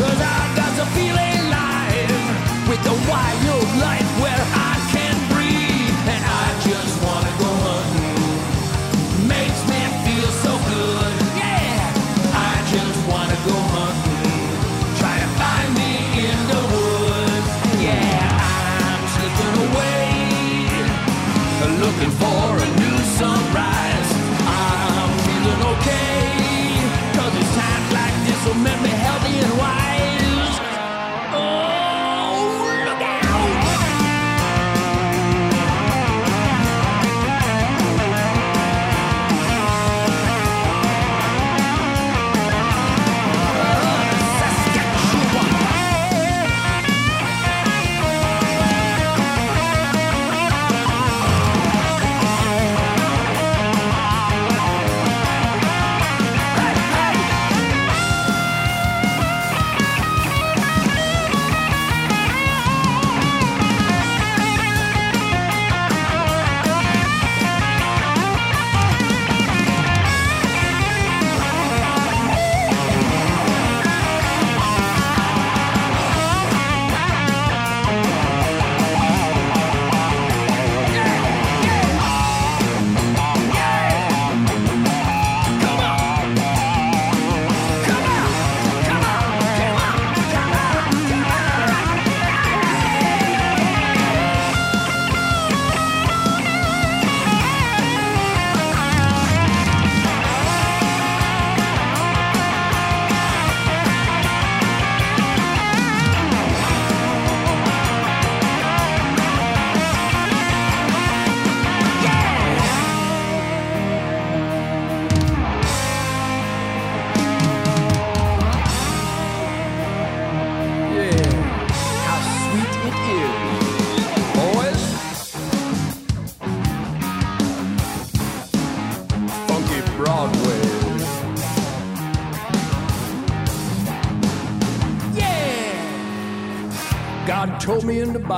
Cause I got the feeling live with the wild life where I can breathe. And I just wanna go hunting. Makes me feel so good. Yeah! I just wanna go hunting. Try to find me in the woods. Yeah, I'm slipping away. Looking for a new sunrise. I'm feeling okay.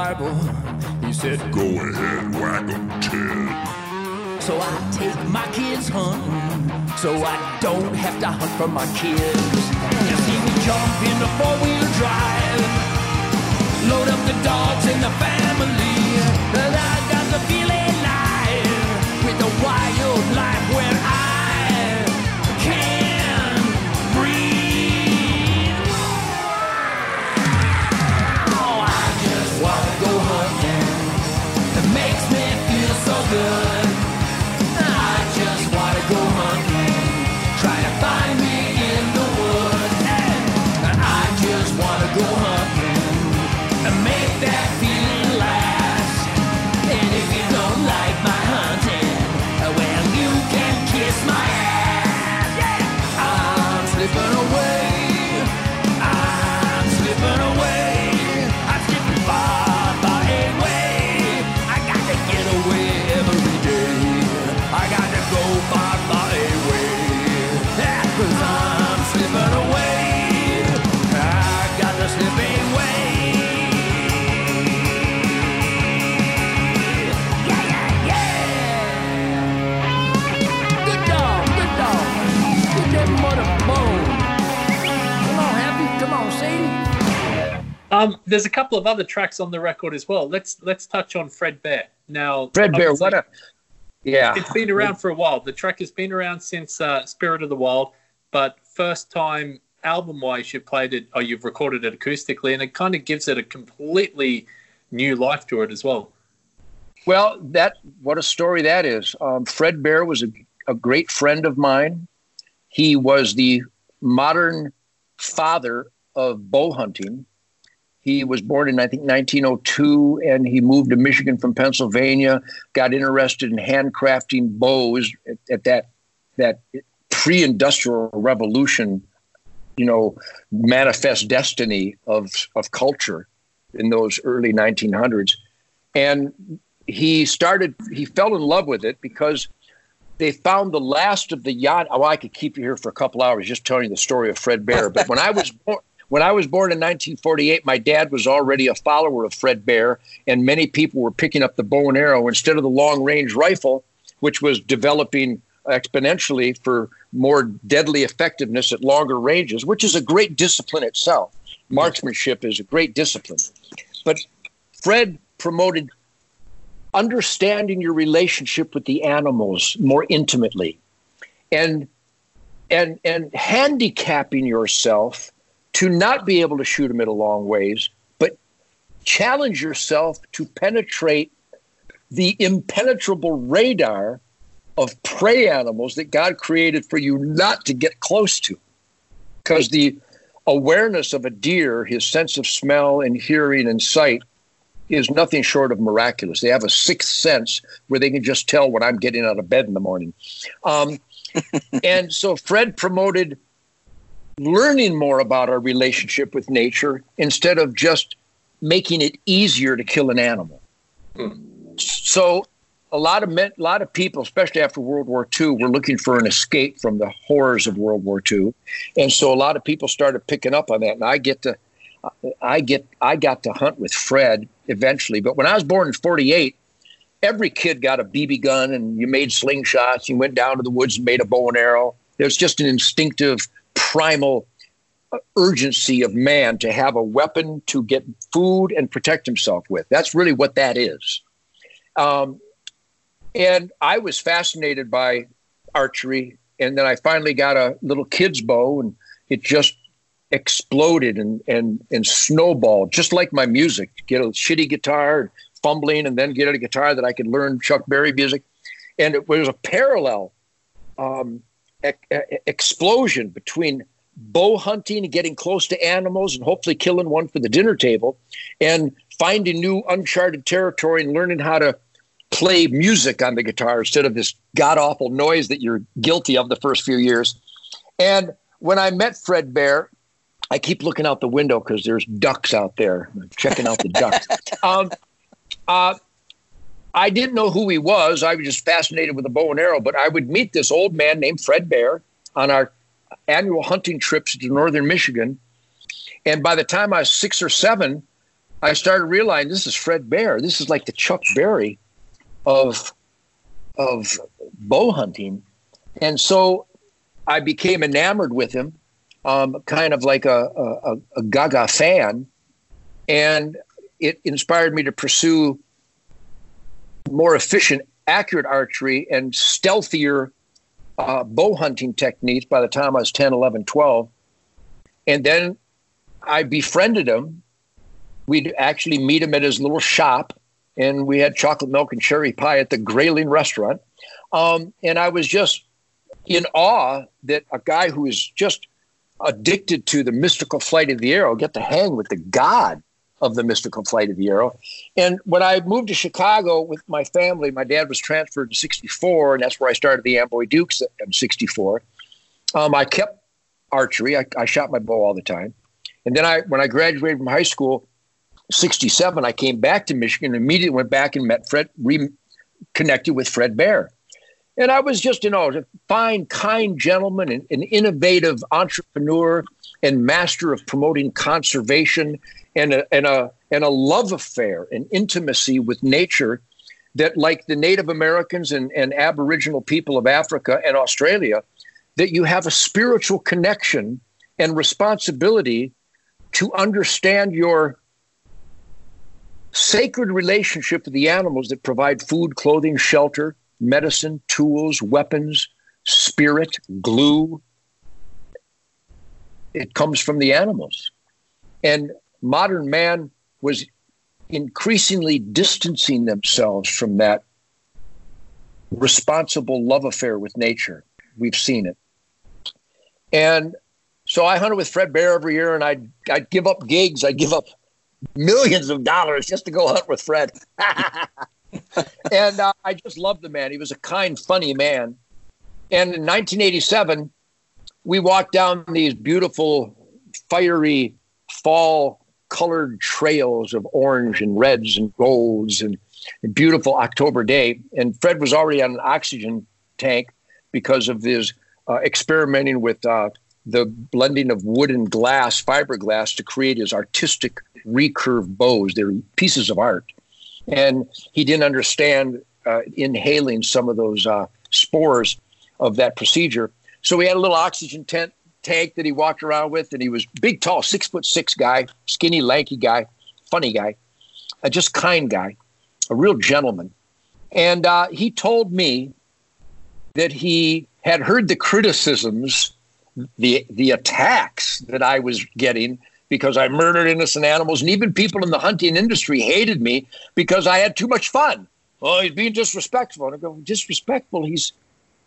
Bible, He said, Go ahead, whack 'em, Ted. So I take my kids hunting, so I don't have to hunt for my kids. You see me jump in the four-wheel drive, load up the dogs and the family. And I got the feeling alive with the wildlife where there's a couple of other tracks on the record as well. Let's let's touch on Fred Bear. Now, Fred Bear, what a yeah. It's been around for a while. The track has been around since uh, Spirit of the Wild, but first time album-wise, you played it or you've recorded it acoustically, and it kind of gives it a completely new life to it as well. Well, that what a story that is. Um, Fred Bear was a, a great friend of mine. He was the modern father of bow hunting. He was born in I think 1902, and he moved to Michigan from Pennsylvania. Got interested in handcrafting bows at, at that that pre-industrial revolution, you know, manifest destiny of of culture in those early 1900s. And he started he fell in love with it because they found the last of the Yahi oh i could keep you here for a couple hours just telling you the story of fred bear but when i was [laughs] born when i was born in 1948 my dad was already a follower of fred bear and many people were picking up the bow and arrow instead of the long range rifle which was developing exponentially for more deadly effectiveness at longer ranges which is a great discipline itself. Marksmanship is a great discipline. But fred promoted understanding your relationship with the animals more intimately and and and handicapping yourself to not be able to shoot them at a long ways but challenge yourself to penetrate the impenetrable radar of prey animals that God created for you not to get close to because the awareness of a deer his sense of smell and hearing and sight is nothing short of miraculous. They have a sixth sense where they can just tell when I'm getting out of bed in the morning. Um, [laughs] and so Fred promoted learning more about our relationship with nature instead of just making it easier to kill an animal. Hmm. So a lot of men, a lot of people, especially after World War II, were looking for an escape from the horrors of World War II, and so a lot of people started picking up on that. And I get to, I get, I got to hunt with Fred eventually. But when I was born in '48, every kid got a BB gun, and you made slingshots. You went down to the woods and made a bow and arrow. There's just an instinctive, primal urgency of man to have a weapon to get food and protect himself with. That's really what that is. Um, and I was fascinated by archery. And then I finally got a little kid's bow, and it just exploded and and and snowballed, just like my music. Get a shitty guitar, fumbling, and then get a guitar that I could learn Chuck Berry music. And it was a parallel um, explosion between bow hunting and getting close to animals and hopefully killing one for the dinner table, and finding new uncharted territory and learning how to play music on the guitar instead of this god awful noise that you're guilty of the first few years. And when I met Fred Bear, I keep looking out the window because there's ducks out there. I'm checking out the ducks. [laughs] Um, uh, I didn't know who he was. I was just fascinated with the bow and arrow. But I would meet this old man named Fred Bear on our annual hunting trips to northern Michigan. And by the time I was six or seven, I started realizing this is Fred Bear. This is like the Chuck Berry of of bow hunting, and so I became enamored with him, um, kind of like a, a, a Gaga fan, and it inspired me to pursue more efficient, accurate archery and stealthier uh, bow hunting techniques by the time I was 10, 11, 12. And then I befriended him. We'd actually meet him at his little shop, and we had chocolate milk and cherry pie at the Grayling restaurant. Um, and I was just in awe that a guy who is just addicted to the mystical flight of the arrow get to hang with the god of the mystical flight of the arrow. And when I moved to Chicago with my family, my dad was transferred in 64, and that's where I started the Amboy Dukes in 64. Um, I kept archery. I, I shot my bow all the time. And then I, when I graduated from high school, 67, I came back to Michigan and immediately went back and met Fred, reconnected with Fred Bear. And I was just, you know, a fine, kind gentleman, and an innovative entrepreneur and master of promoting conservation and a, and a, and a love affair and intimacy with nature that, like the Native Americans and, and Aboriginal people of Africa and Australia, that you have a spiritual connection and responsibility to understand your sacred relationship with the animals that provide food, clothing, shelter, medicine, tools, weapons, spirit, glue. It comes from the animals. And modern man was increasingly distancing themselves from that responsible love affair with nature. We've seen it. And so I hunted with Fred Bear every year and I'd, I'd give up gigs. I'd give up millions of dollars just to go hunt with Fred. [laughs] and uh, I just loved the man. He was a kind, funny man. And in 1987, we walked down these beautiful, fiery fall colored trails of orange and reds and golds and a beautiful October day. And Fred was already on an oxygen tank because of his uh, experimenting with uh, the blending of wood and glass, fiberglass, to create his artistic recurve bows. They're pieces of art. And he didn't understand uh, inhaling some of those uh, spores of that procedure. So we had a little oxygen tent tank that he walked around with, and he was big, tall, six foot six guy, skinny, lanky guy, funny guy, a just kind guy, a real gentleman. And uh, he told me that he had heard the criticisms, the the attacks that I was getting because I murdered innocent animals, and even people in the hunting industry hated me because I had too much fun. Oh, he's being disrespectful. And I go, disrespectful? He's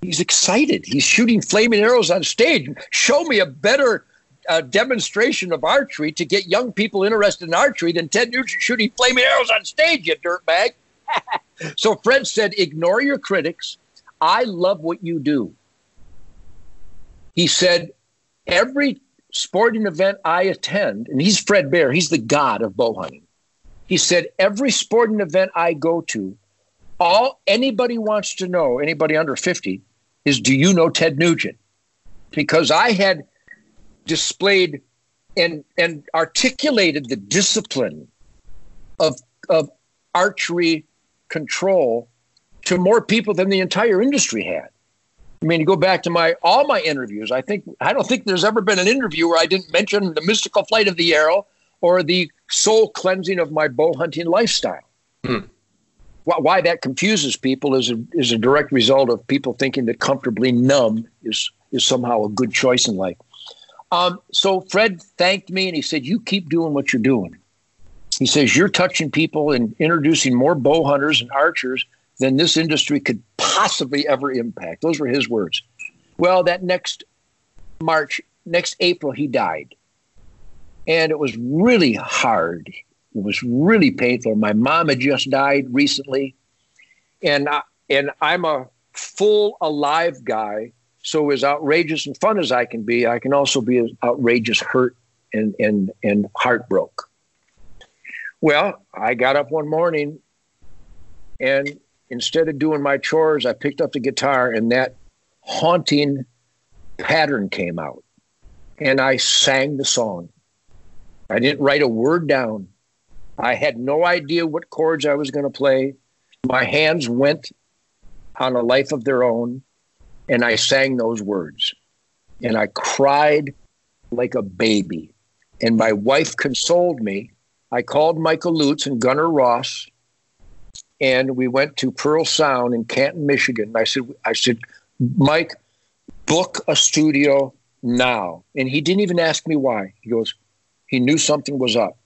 he's excited. He's shooting flaming arrows on stage. Show me a better uh, demonstration of archery to get young people interested in archery than Ted Nugent shooting flaming arrows on stage, you dirtbag. [laughs] so Fred said, ignore your critics. I love what you do. He said, every sporting event I attend, and he's Fred Bear, he's the god of bow hunting. He said, every sporting event I go to, all anybody wants to know, anybody under 50, is do you know Ted Nugent? Because I had displayed and and articulated the discipline of of archery control to more people than the entire industry had. I mean, you go back to my all my interviews. I think I don't think there's ever been an interview where I didn't mention the mystical flight of the arrow or the soul cleansing of my bow hunting lifestyle. Hmm. Why, that confuses people is a, is a direct result of people thinking that comfortably numb is is somehow a good choice in life. Um, so Fred thanked me and he said, "You keep doing what you're doing." He says, "You're touching people and introducing more bow hunters and archers." than this industry could possibly ever impact. Those were his words. Well, that next March, next April, he died. And it was really hard. It was really painful. My mom had just died recently. And, I, and I'm a full, alive guy. So, as outrageous and fun as I can be, I can also be as outrageous, hurt, and, and, and heartbroken. Well, I got up one morning and instead of doing my chores, I picked up the guitar and that haunting pattern came out. And I sang the song. I didn't write a word down. I had no idea what chords I was going to play. My hands went on a life of their own, and I sang those words. And I cried like a baby. And my wife consoled me. I called Michael Lutz and Gunnar Ross, and we went to Pearl Sound in Canton, Michigan. I said, I said, Mike, book a studio now. And he didn't even ask me why. He goes, he knew something was up.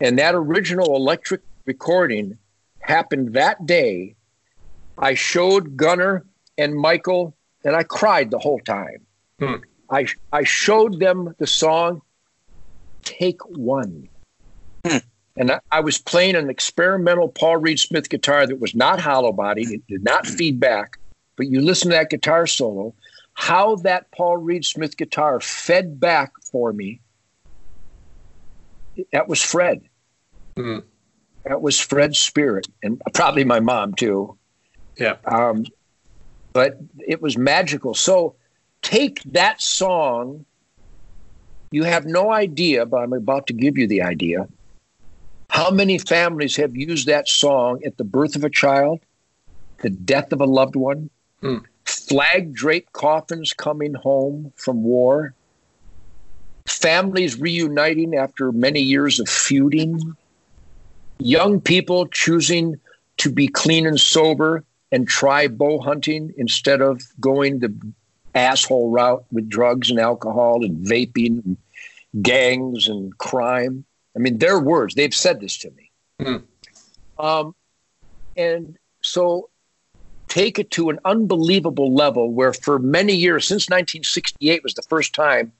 And that original electric recording happened that day. I showed Gunnar and Michael, and I cried the whole time. Hmm. I, I showed them the song Take One. Hmm. And I, I was playing an experimental Paul Reed Smith guitar that was not hollow bodied, it did not feed back. But you listen to that guitar solo, how that Paul Reed Smith guitar fed back for me. That was Fred. Hmm. That was Fred's spirit, and probably my mom too. Yeah. Um, but it was magical. So take that song. You have no idea, but I'm about to give you the idea. How many families have used that song at the birth of a child, the death of a loved one, Hmm. flag draped coffins coming home from war, families reuniting after many years of feuding, young people choosing to be clean and sober and try bow hunting instead of going the asshole route with drugs and alcohol and vaping and gangs and crime. I mean, their words, they've said this to me. Hmm. Um, and so take it to an unbelievable level where for many years, since 1968 was the first time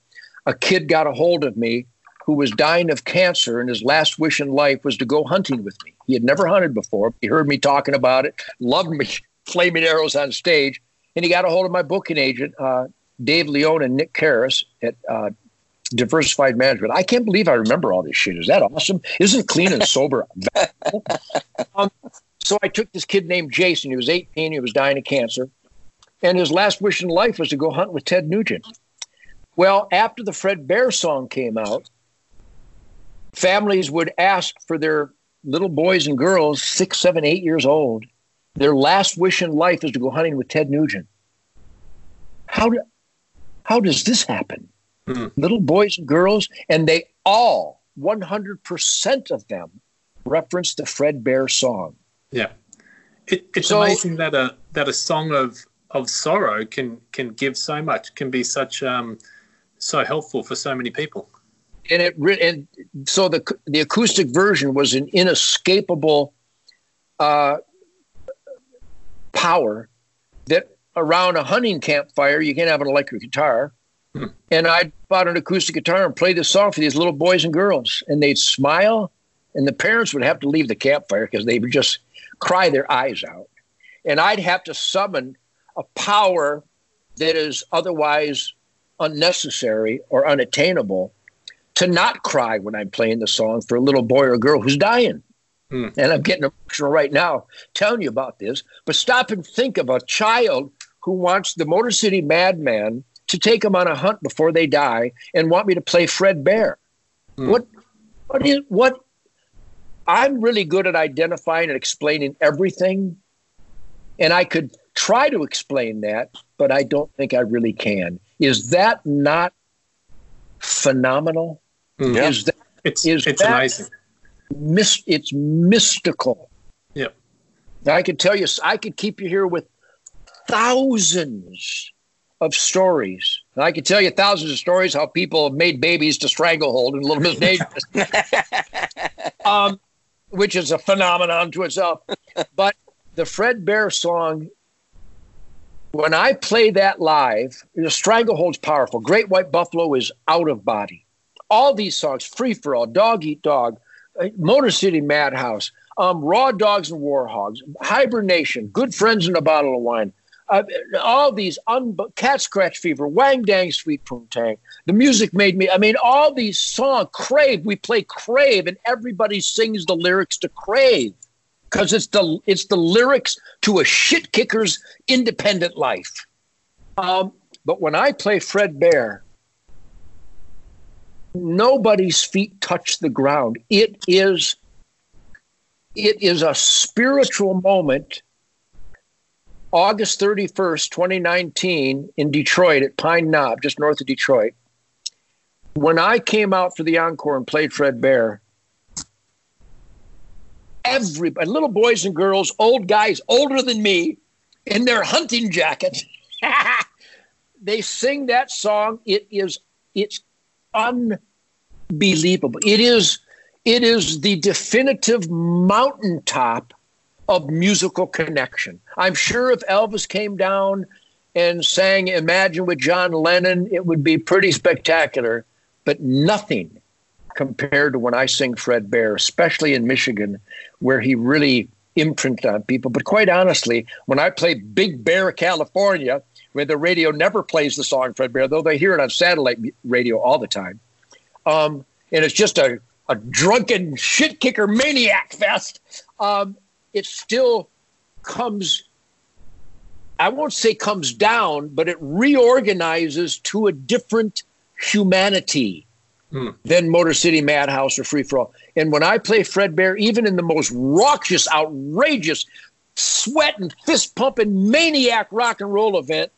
a kid got a hold of me who was dying of cancer and his last wish in life was to go hunting with me. He had never hunted before. He heard me talking about it, loved me [laughs] flaming arrows on stage, and he got a hold of my booking agent, uh, Dave Leone and Nick Karras at uh, Diversified Management. I can't believe I remember all this shit. Is that awesome? Isn't clean and sober? [laughs] um, so I took this kid named Jason. He was 18. He was dying of cancer. And his last wish in life was to go hunt with Ted Nugent. Well, after the Fred Bear song came out, families would ask for their little boys and girls, six, seven, eight years old, their last wish in life is to go hunting with Ted Nugent. How, do, how does this happen? Hmm. Little boys and girls, and they all, 100% of them, reference the Fred Bear song. Yeah. It, it's So- amazing that a that a song of of sorrow can can give so much, can be such um so helpful for so many people. and it re- and so the the acoustic version was an inescapable uh, power that around a hunting campfire you can't have an electric guitar. Hmm. And I bought an acoustic guitar and played this song for these little boys and girls, and they'd smile, and the parents would have to leave the campfire because they would just cry their eyes out, and I'd have to summon a power that is otherwise unnecessary or unattainable to not cry when I'm playing the song for a little boy or girl who's dying. Hmm. And I'm getting emotional right now telling you about this. But stop and think of a child who wants the Motor City Madman to take them on a hunt before they die and want me to play Fred Bear. Hmm. What what is what I'm really good at identifying and explaining everything. And I could try to explain that, but I don't think I really can. Is that not phenomenal? Hmm. Is that It's Is it's amazing. mis- it's mystical. Yeah. I could tell you, I could keep you here with thousands of stories. And I could tell you thousands of stories how people have made babies to stranglehold in Little Miss Dangerous, [laughs] um, which is a phenomenon to itself. But the Fred Bear song, when I play that live, the stranglehold's powerful. Great White Buffalo is out of body. All these songs, Free for All, Dog Eat Dog, uh, Motor City Madhouse, um, Raw Dogs and Warhogs, Hibernation, Good Friends and a Bottle of Wine, uh, all these un- Cat Scratch Fever, Wang Dang Sweet Poontang. The music made me. I mean, all these songs. Crave. We play Crave, and everybody sings the lyrics to Crave because it's the it's the lyrics to a shit kicker's independent life. Um, but when I play Fred Bear, nobody's feet touch the ground. It is it is a spiritual moment. August 31st, 2019, in Detroit at Pine Knob, just north of Detroit. When I came out for the encore and played Fred Bear, everybody, little boys and girls, old guys older than me, in their hunting jackets, [laughs] they sing that song. It is it's unbelievable. It is it is the definitive mountaintop of musical connection. I'm sure if Elvis came down and sang Imagine with John Lennon, it would be pretty spectacular, but nothing compared to when I sing Fred Bear, especially in Michigan, where he really imprinted on people. But quite honestly, when I play Big Bear, California, where the radio never plays the song Fred Bear, though they hear it on satellite radio all the time, um, and it's just a, a drunken shit kicker maniac fest, um, it still comes. I won't say comes down, but it reorganizes to a different humanity Hmm. than Motor City Madhouse or Free For All. And when I play Fred Bear, even in the most raucous, outrageous, sweat and fist pumping maniac rock and roll event,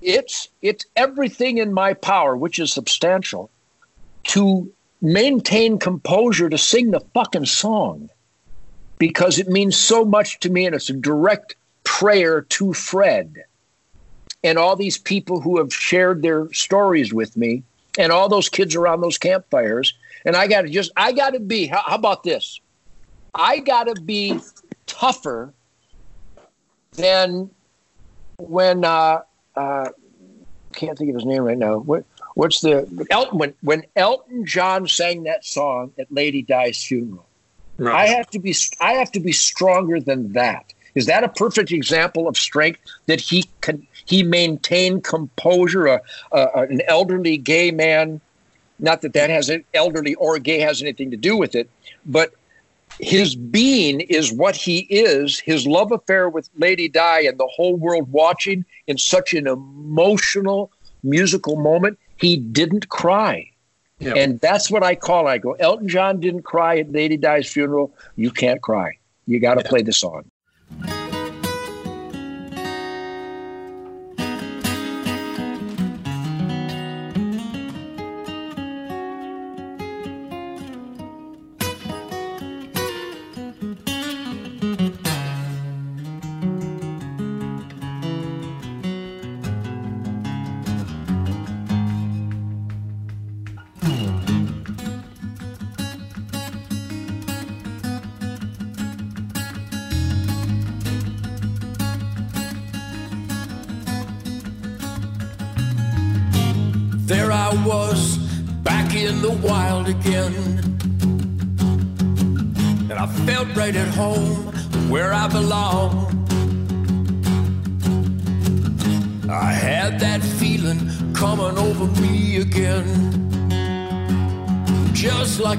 it's it's everything in my power, which is substantial, to maintain composure to sing the fucking song. Because it means so much to me and it's a direct prayer to Fred. And all these people who have shared their stories with me and all those kids around those campfires. And I got to just, I got to be, how, how about this? I got to be tougher than when, uh, uh, can't think of his name right now. What, what's the, Elton, when, when Elton John sang that song at Lady Di's funeral, I have to be, I have to be stronger than that. Is that a perfect example of strength that he can, he maintained composure, a, a, an elderly gay man. Not that that has an elderly or gay has anything to do with it, but his being is what he is. His love affair with Lady Di and the whole world watching in such an emotional musical moment, he didn't cry. Yeah. And that's what I call. I go, Elton John didn't cry at Lady Di's funeral. You can't cry. You got to play the song.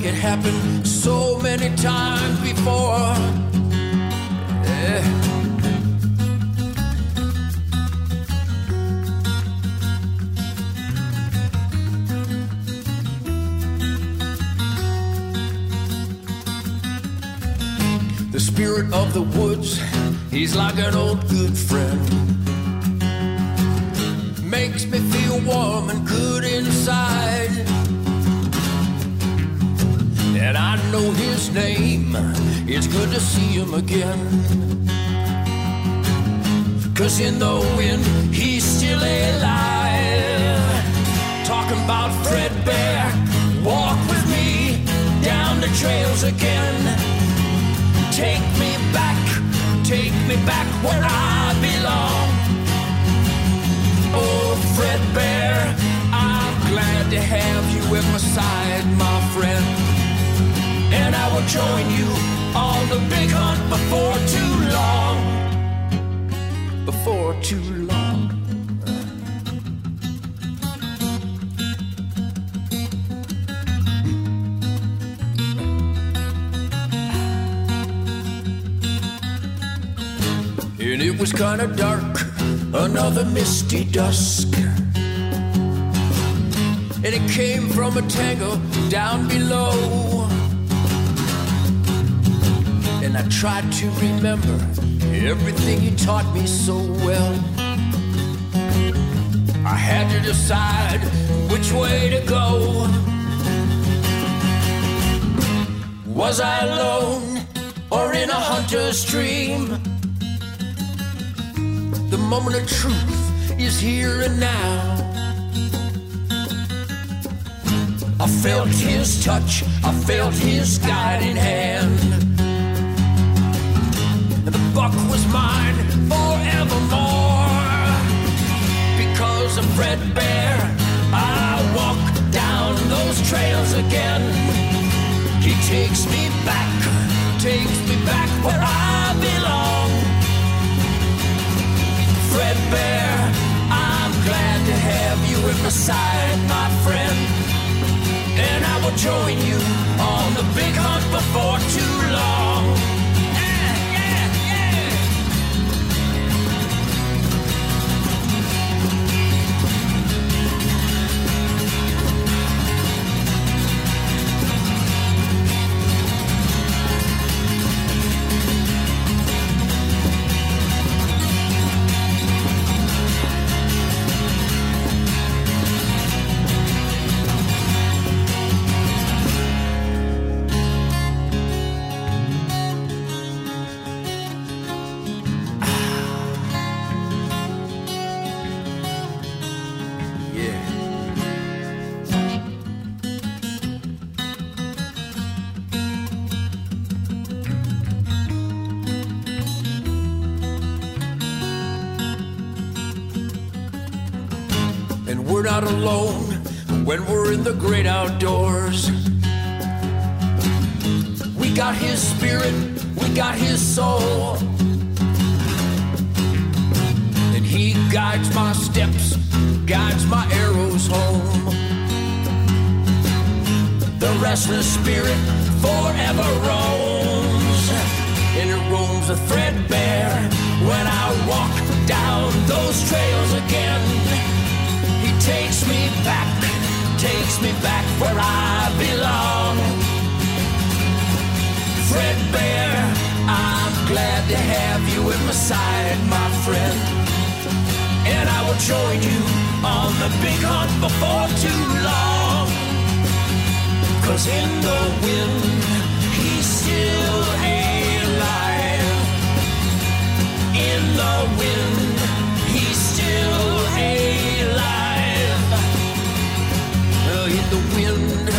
It happened Cause in the wind, he's still alive. Talking about Fred Bear, walk with me down the trails again. Take me back, take me back where I belong. Oh, Fred Bear, I'm glad to have you at my side, my friend. And I will join you on the big hunt before too long. Before too long. And it was kind of dark, another misty dusk. And it came from a tangle down below. And I tried to remember everything you taught me so well. I had to decide which way to go. Was I alone or in a hunter's dream? The moment of truth is here and now. I felt his touch, I felt his guiding hand. Buck was mine forevermore. Because of Fred Bear, I walk down those trails again. He takes me back, takes me back where I belong. Fred Bear, I'm glad to have you at my side, my friend. And I will join you on the big hunt before too long. Outdoors. We got his spirit, we got his soul. And he guides my steps, guides my arrows home. The restless spirit forever roams, and it roams a threadbare when I walk down those trails again. He takes me back, takes me back where I belong. Fred Bear, I'm glad to have you at my side, my friend. And I will join you on the big hunt before too long. Cause in the wind, he's still alive. In the wind, he's still alive. In the wind,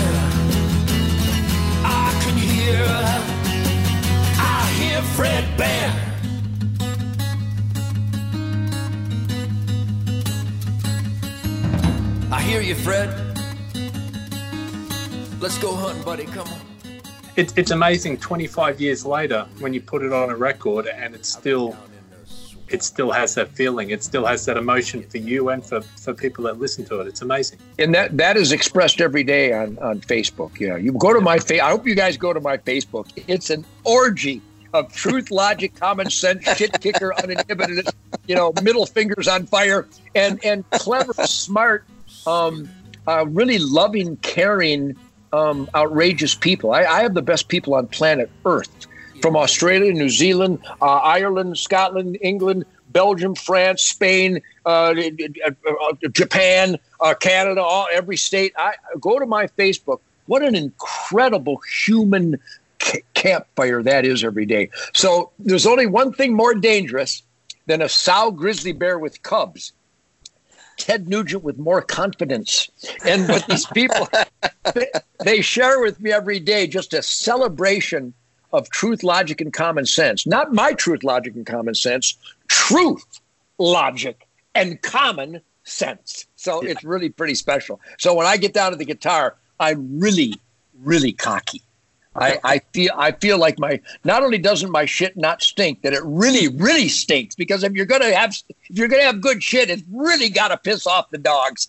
I can hear, I hear Fred Bear. I hear you, Fred. Let's go hunting, buddy. Come on. It, it's amazing. Twenty five years later, when you put it on a record, and it's still, it still has that feeling. It still has that emotion for you and for, for people that listen to it. It's amazing. and that that is expressed every day on on Facebook. Yeah, you go to my face. I hope you guys go to my Facebook. It's an orgy of truth, logic, common sense, shit kicker, uninhibited. You know, middle fingers on fire, and and clever, smart, um, uh, really loving, caring, um, outrageous people. I, I have the best people on planet Earth. From Australia, New Zealand, uh, Ireland, Scotland, England, Belgium, France, Spain, uh, uh, Japan, uh, Canada, all, every state. I go to my Facebook. What an incredible human ca- campfire that is every day. So there's only one thing more dangerous than a sow grizzly bear with cubs. Ted Nugent with more confidence. And what these people [laughs] they, they share with me every day just a celebration of truth, logic, and common sense. Not my truth, logic, and common sense, truth, logic, and common sense. So it's really pretty special. So when I get down to the guitar, I'm really, really cocky. I, [laughs] I feel I feel like my not only doesn't my shit not stink, that it really, really stinks. Because if you're gonna have if you're gonna have good shit, it's really gotta piss off the dogs.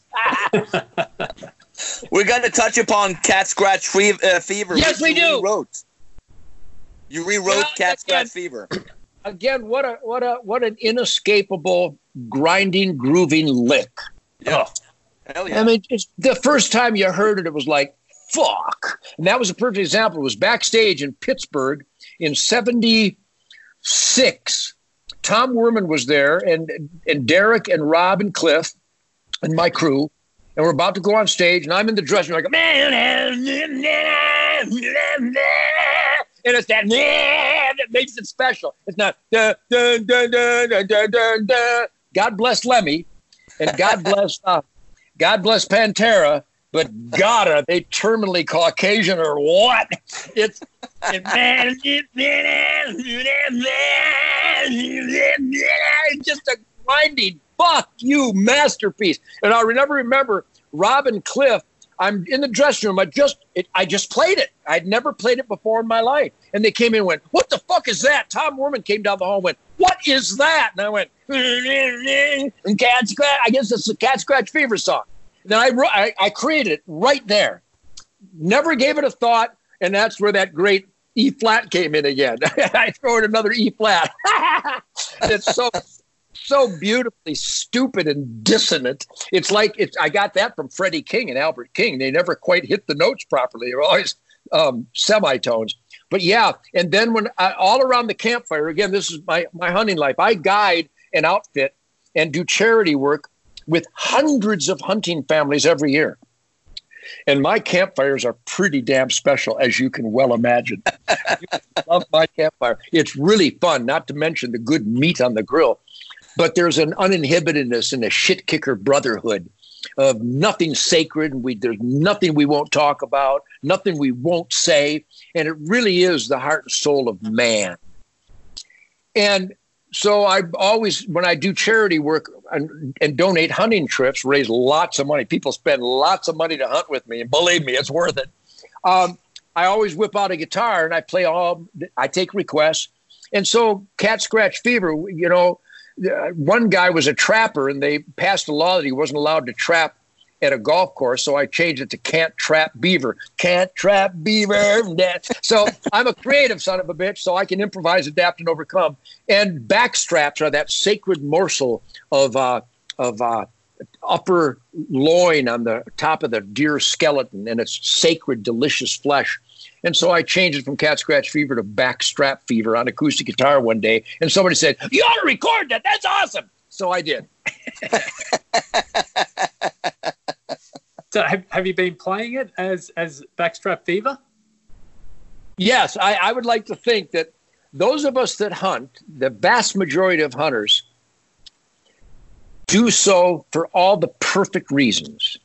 [laughs] We're going to touch upon Cat Scratch uh, Fever. Yes, we do. Rewrote. You rewrote Well, Cat again- Scratch Fever. [clears throat] Again, what a what a what an inescapable grinding, grooving lick. Yeah. Oh. Hell yeah. I mean, it's, the first time you heard it, it was like, fuck. And that was a perfect example. It was backstage in Pittsburgh, in 76, Tom Werman was there, and, and Derek and Rob and Cliff and my crew. And we're about to go on stage, and I'm in the dressing room like, man, and it's that that makes it special. It's not da, da, da, da, da, da, da. God bless Lemmy, and God bless [laughs] uh, God bless Pantera, but God, are they terminally Caucasian or what? It's it, man, it's just a grinding fuck you masterpiece. And I never remember Robin Cliff. I'm in the dressing room. I just it, I just played it. I'd never played it before in my life. And they came in and went, What the fuck is that? Tom Werman came down the hall and went, What is that? And I went, and cat scratch. I guess it's a cat scratch fever song. Then I, I I created it right there. Never gave it a thought, and that's where that great E flat came in again. [laughs] I throw in another E flat. [laughs] it's so so beautifully stupid and dissonant. It's like it's. I got that from Freddie King and Albert King. They never quite hit the notes properly. They're always um, semitones. But yeah, and then when I, all around the campfire again, this is my my hunting life. I guide an outfit and do charity work with hundreds of hunting families every year. And my campfires are pretty damn special, as you can well imagine. [laughs] Love my campfire. It's really fun, not to mention the good meat on the grill. But there's an uninhibitedness and a shit kicker brotherhood of nothing sacred. We, there's nothing we won't talk about, nothing we won't say. And it really is the heart and soul of man. And so I always, when I do charity work and, and donate hunting trips, raise lots of money. People spend lots of money to hunt with me, and believe me, it's worth it. Um, I always whip out a guitar and I play all. I take requests, and so Cat Scratch Fever. You know, uh, one guy was a trapper, and they passed a law that he wasn't allowed to trap at a golf course. So I changed it to Can't Trap Beaver. Can't Trap Beaver. So I'm a creative son of a bitch, so I can improvise, adapt, and overcome. And backstraps are that sacred morsel of uh, of uh, upper loin on the top of the deer skeleton, and it's sacred, delicious flesh. And so I changed it from cat scratch fever to backstrap fever on acoustic guitar one day. And somebody said, You ought to record that. That's awesome. So I did. [laughs] So have, have you been playing it as as Backstrap Fever? Yes, I, I would like to think that those of us that hunt, the vast majority of hunters, do so for all the perfect reasons.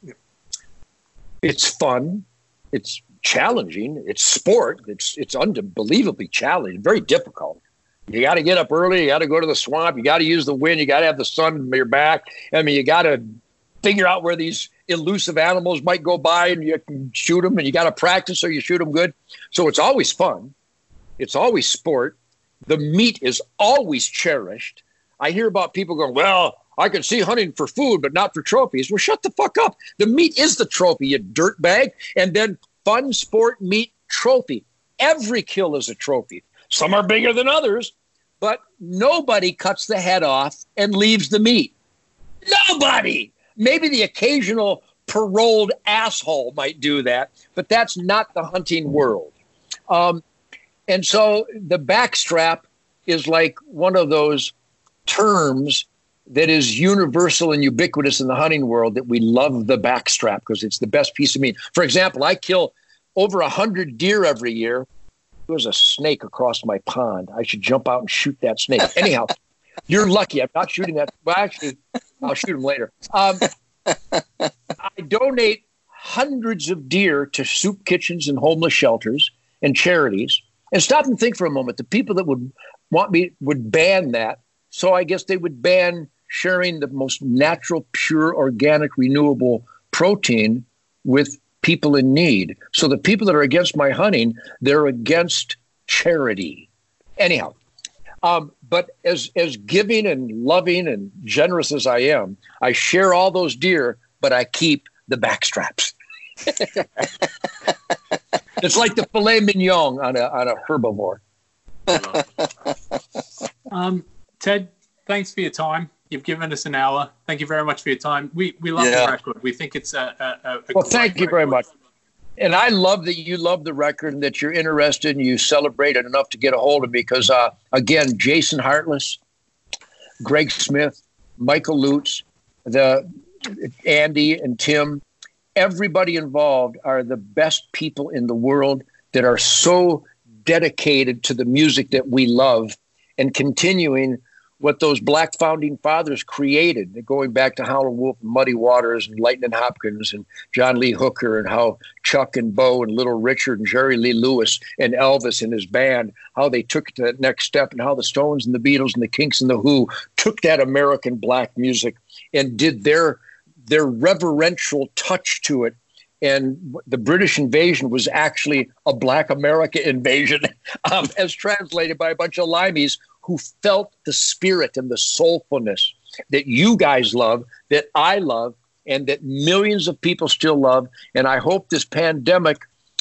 It's fun, it's challenging, it's sport, it's it's unbelievably challenging, very difficult. You got to get up early, you got to go to the swamp, you got to use the wind, you got to have the sun in your back. I mean, you got to figure out where these elusive animals might go by and you can shoot them and you got to practice so you shoot them good. So it's always fun. It's always sport. The meat is always cherished. I hear about people going, well, I can see hunting for food, but not for trophies. Well, shut the fuck up. The meat is the trophy, you dirtbag. And then fun sport meat trophy. Every kill is a trophy. Some are bigger than others, but nobody cuts the head off and leaves the meat. Nobody. Maybe the occasional paroled asshole might do that, but that's not the hunting world. Um, and so the backstrap is like one of those terms that is universal and ubiquitous in the hunting world that we love the backstrap because it's the best piece of meat. For example, I kill over a hundred deer every year. There's a snake across my pond. I should jump out and shoot that snake. [laughs] Anyhow, you're lucky. I'm not shooting that. Well, actually, I'll shoot him later. Um, I donate hundreds of deer to soup kitchens and homeless shelters and charities. And stop and think for a moment. The people that would want me would ban that. So I guess they would ban sharing the most natural, pure, organic, renewable protein with people in need. So the people that are against my hunting, they're against charity. Anyhow, um, but as as giving and loving and generous as I am, I share all those deer, but I keep the backstraps. [laughs] it's like the filet mignon on a on a herbivore. Um, Ted, thanks for your time. You've given us an hour. Thank you very much for your time. We we love Yeah. the record. We think it's a, a, a a Well, great thank you very much. and I love that you love the record and that you're interested and you celebrate it enough to get a hold of me because, uh, again, Jason Hartless, Greg Smith, Michael Lutz, the Andy and Tim, everybody involved are the best people in the world that are so dedicated to the music that we love and continuing what those black founding fathers created, going back to Howlin' Wolf and Muddy Waters and Lightning Hopkins and John Lee Hooker and how Chuck and Bo and Little Richard and Jerry Lee Lewis and Elvis and his band, how they took it to that next step and how the Stones and the Beatles and the Kinks and the Who took that American black music and did their their reverential touch to it. And the British invasion was actually a Black America invasion, [laughs] um, as translated by a bunch of limeys who felt the spirit and the soulfulness that you guys love, that I love, and that millions of people still love. And I hope this pandemic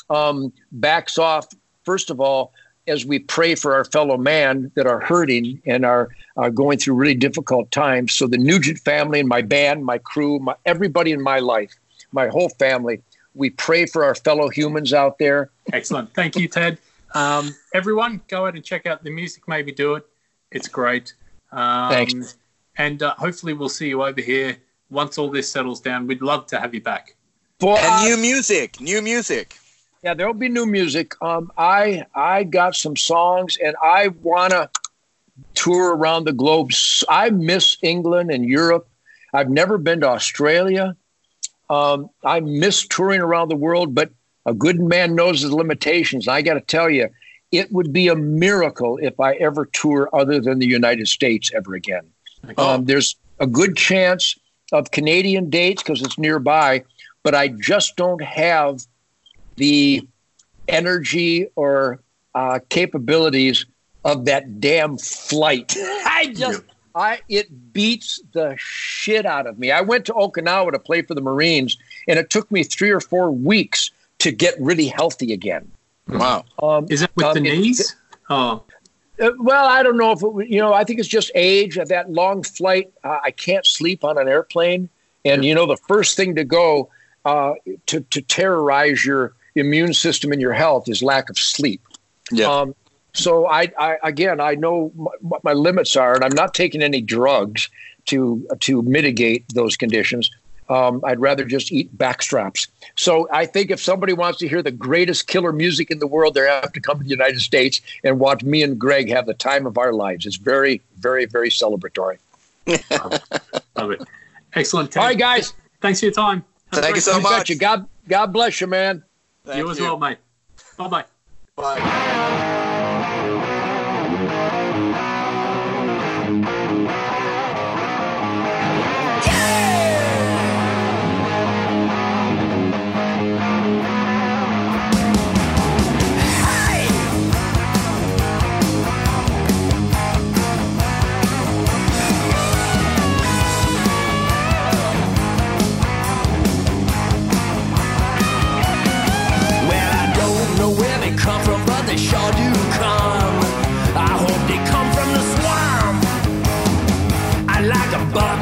um, backs off, first of all, as we pray for our fellow man that are hurting and are, are going through really difficult times. So the Nugent family and my band, my crew, my, everybody in my life, my whole family, we pray for our fellow humans out there. Excellent. Thank you, Ted. Um, everyone, go out and check out the music. Maybe do it. It's great. Um, Thanks. And uh, hopefully, we'll see you over here once all this settles down. We'd love to have you back. For And new music, new music. Yeah, there'll be new music. Um, I I got some songs, and I wanna tour around the globe. I miss England and Europe. I've never been to Australia. Um, I miss touring around the world, but a good man knows his limitations. I got to tell you, it would be a miracle if I ever tour other than the United States ever again. Um, there's a good chance of Canadian dates because it's nearby, but I just don't have the energy or uh, capabilities of that damn flight. [laughs] I just, I it beats the shit out of me. I went to Okinawa to play for the Marines, and it took me three or four weeks to get really healthy again. Wow. Um, Is that with um, the it- knees? Oh, uh, well, I don't know if it, you know. I think it's just age. Of that long flight, uh, I can't sleep on an airplane, and you know the first thing to go uh, to to terrorize your immune system and your health is lack of sleep. Yeah. Um, so I, I again, I know m- what my limits are, and I'm not taking any drugs to to mitigate those conditions. Um, I'd rather just eat backstraps. So I think if somebody wants to hear the greatest killer music in the world, they have to come to the United States and watch me and Greg have the time of our lives. It's very, very, very celebratory. [laughs] love it. Excellent. All right, guys. Thanks for your time. Have Thank you so day. You much. God, God bless you, man. Thank you as well, mate. Bye bye. Bye. box.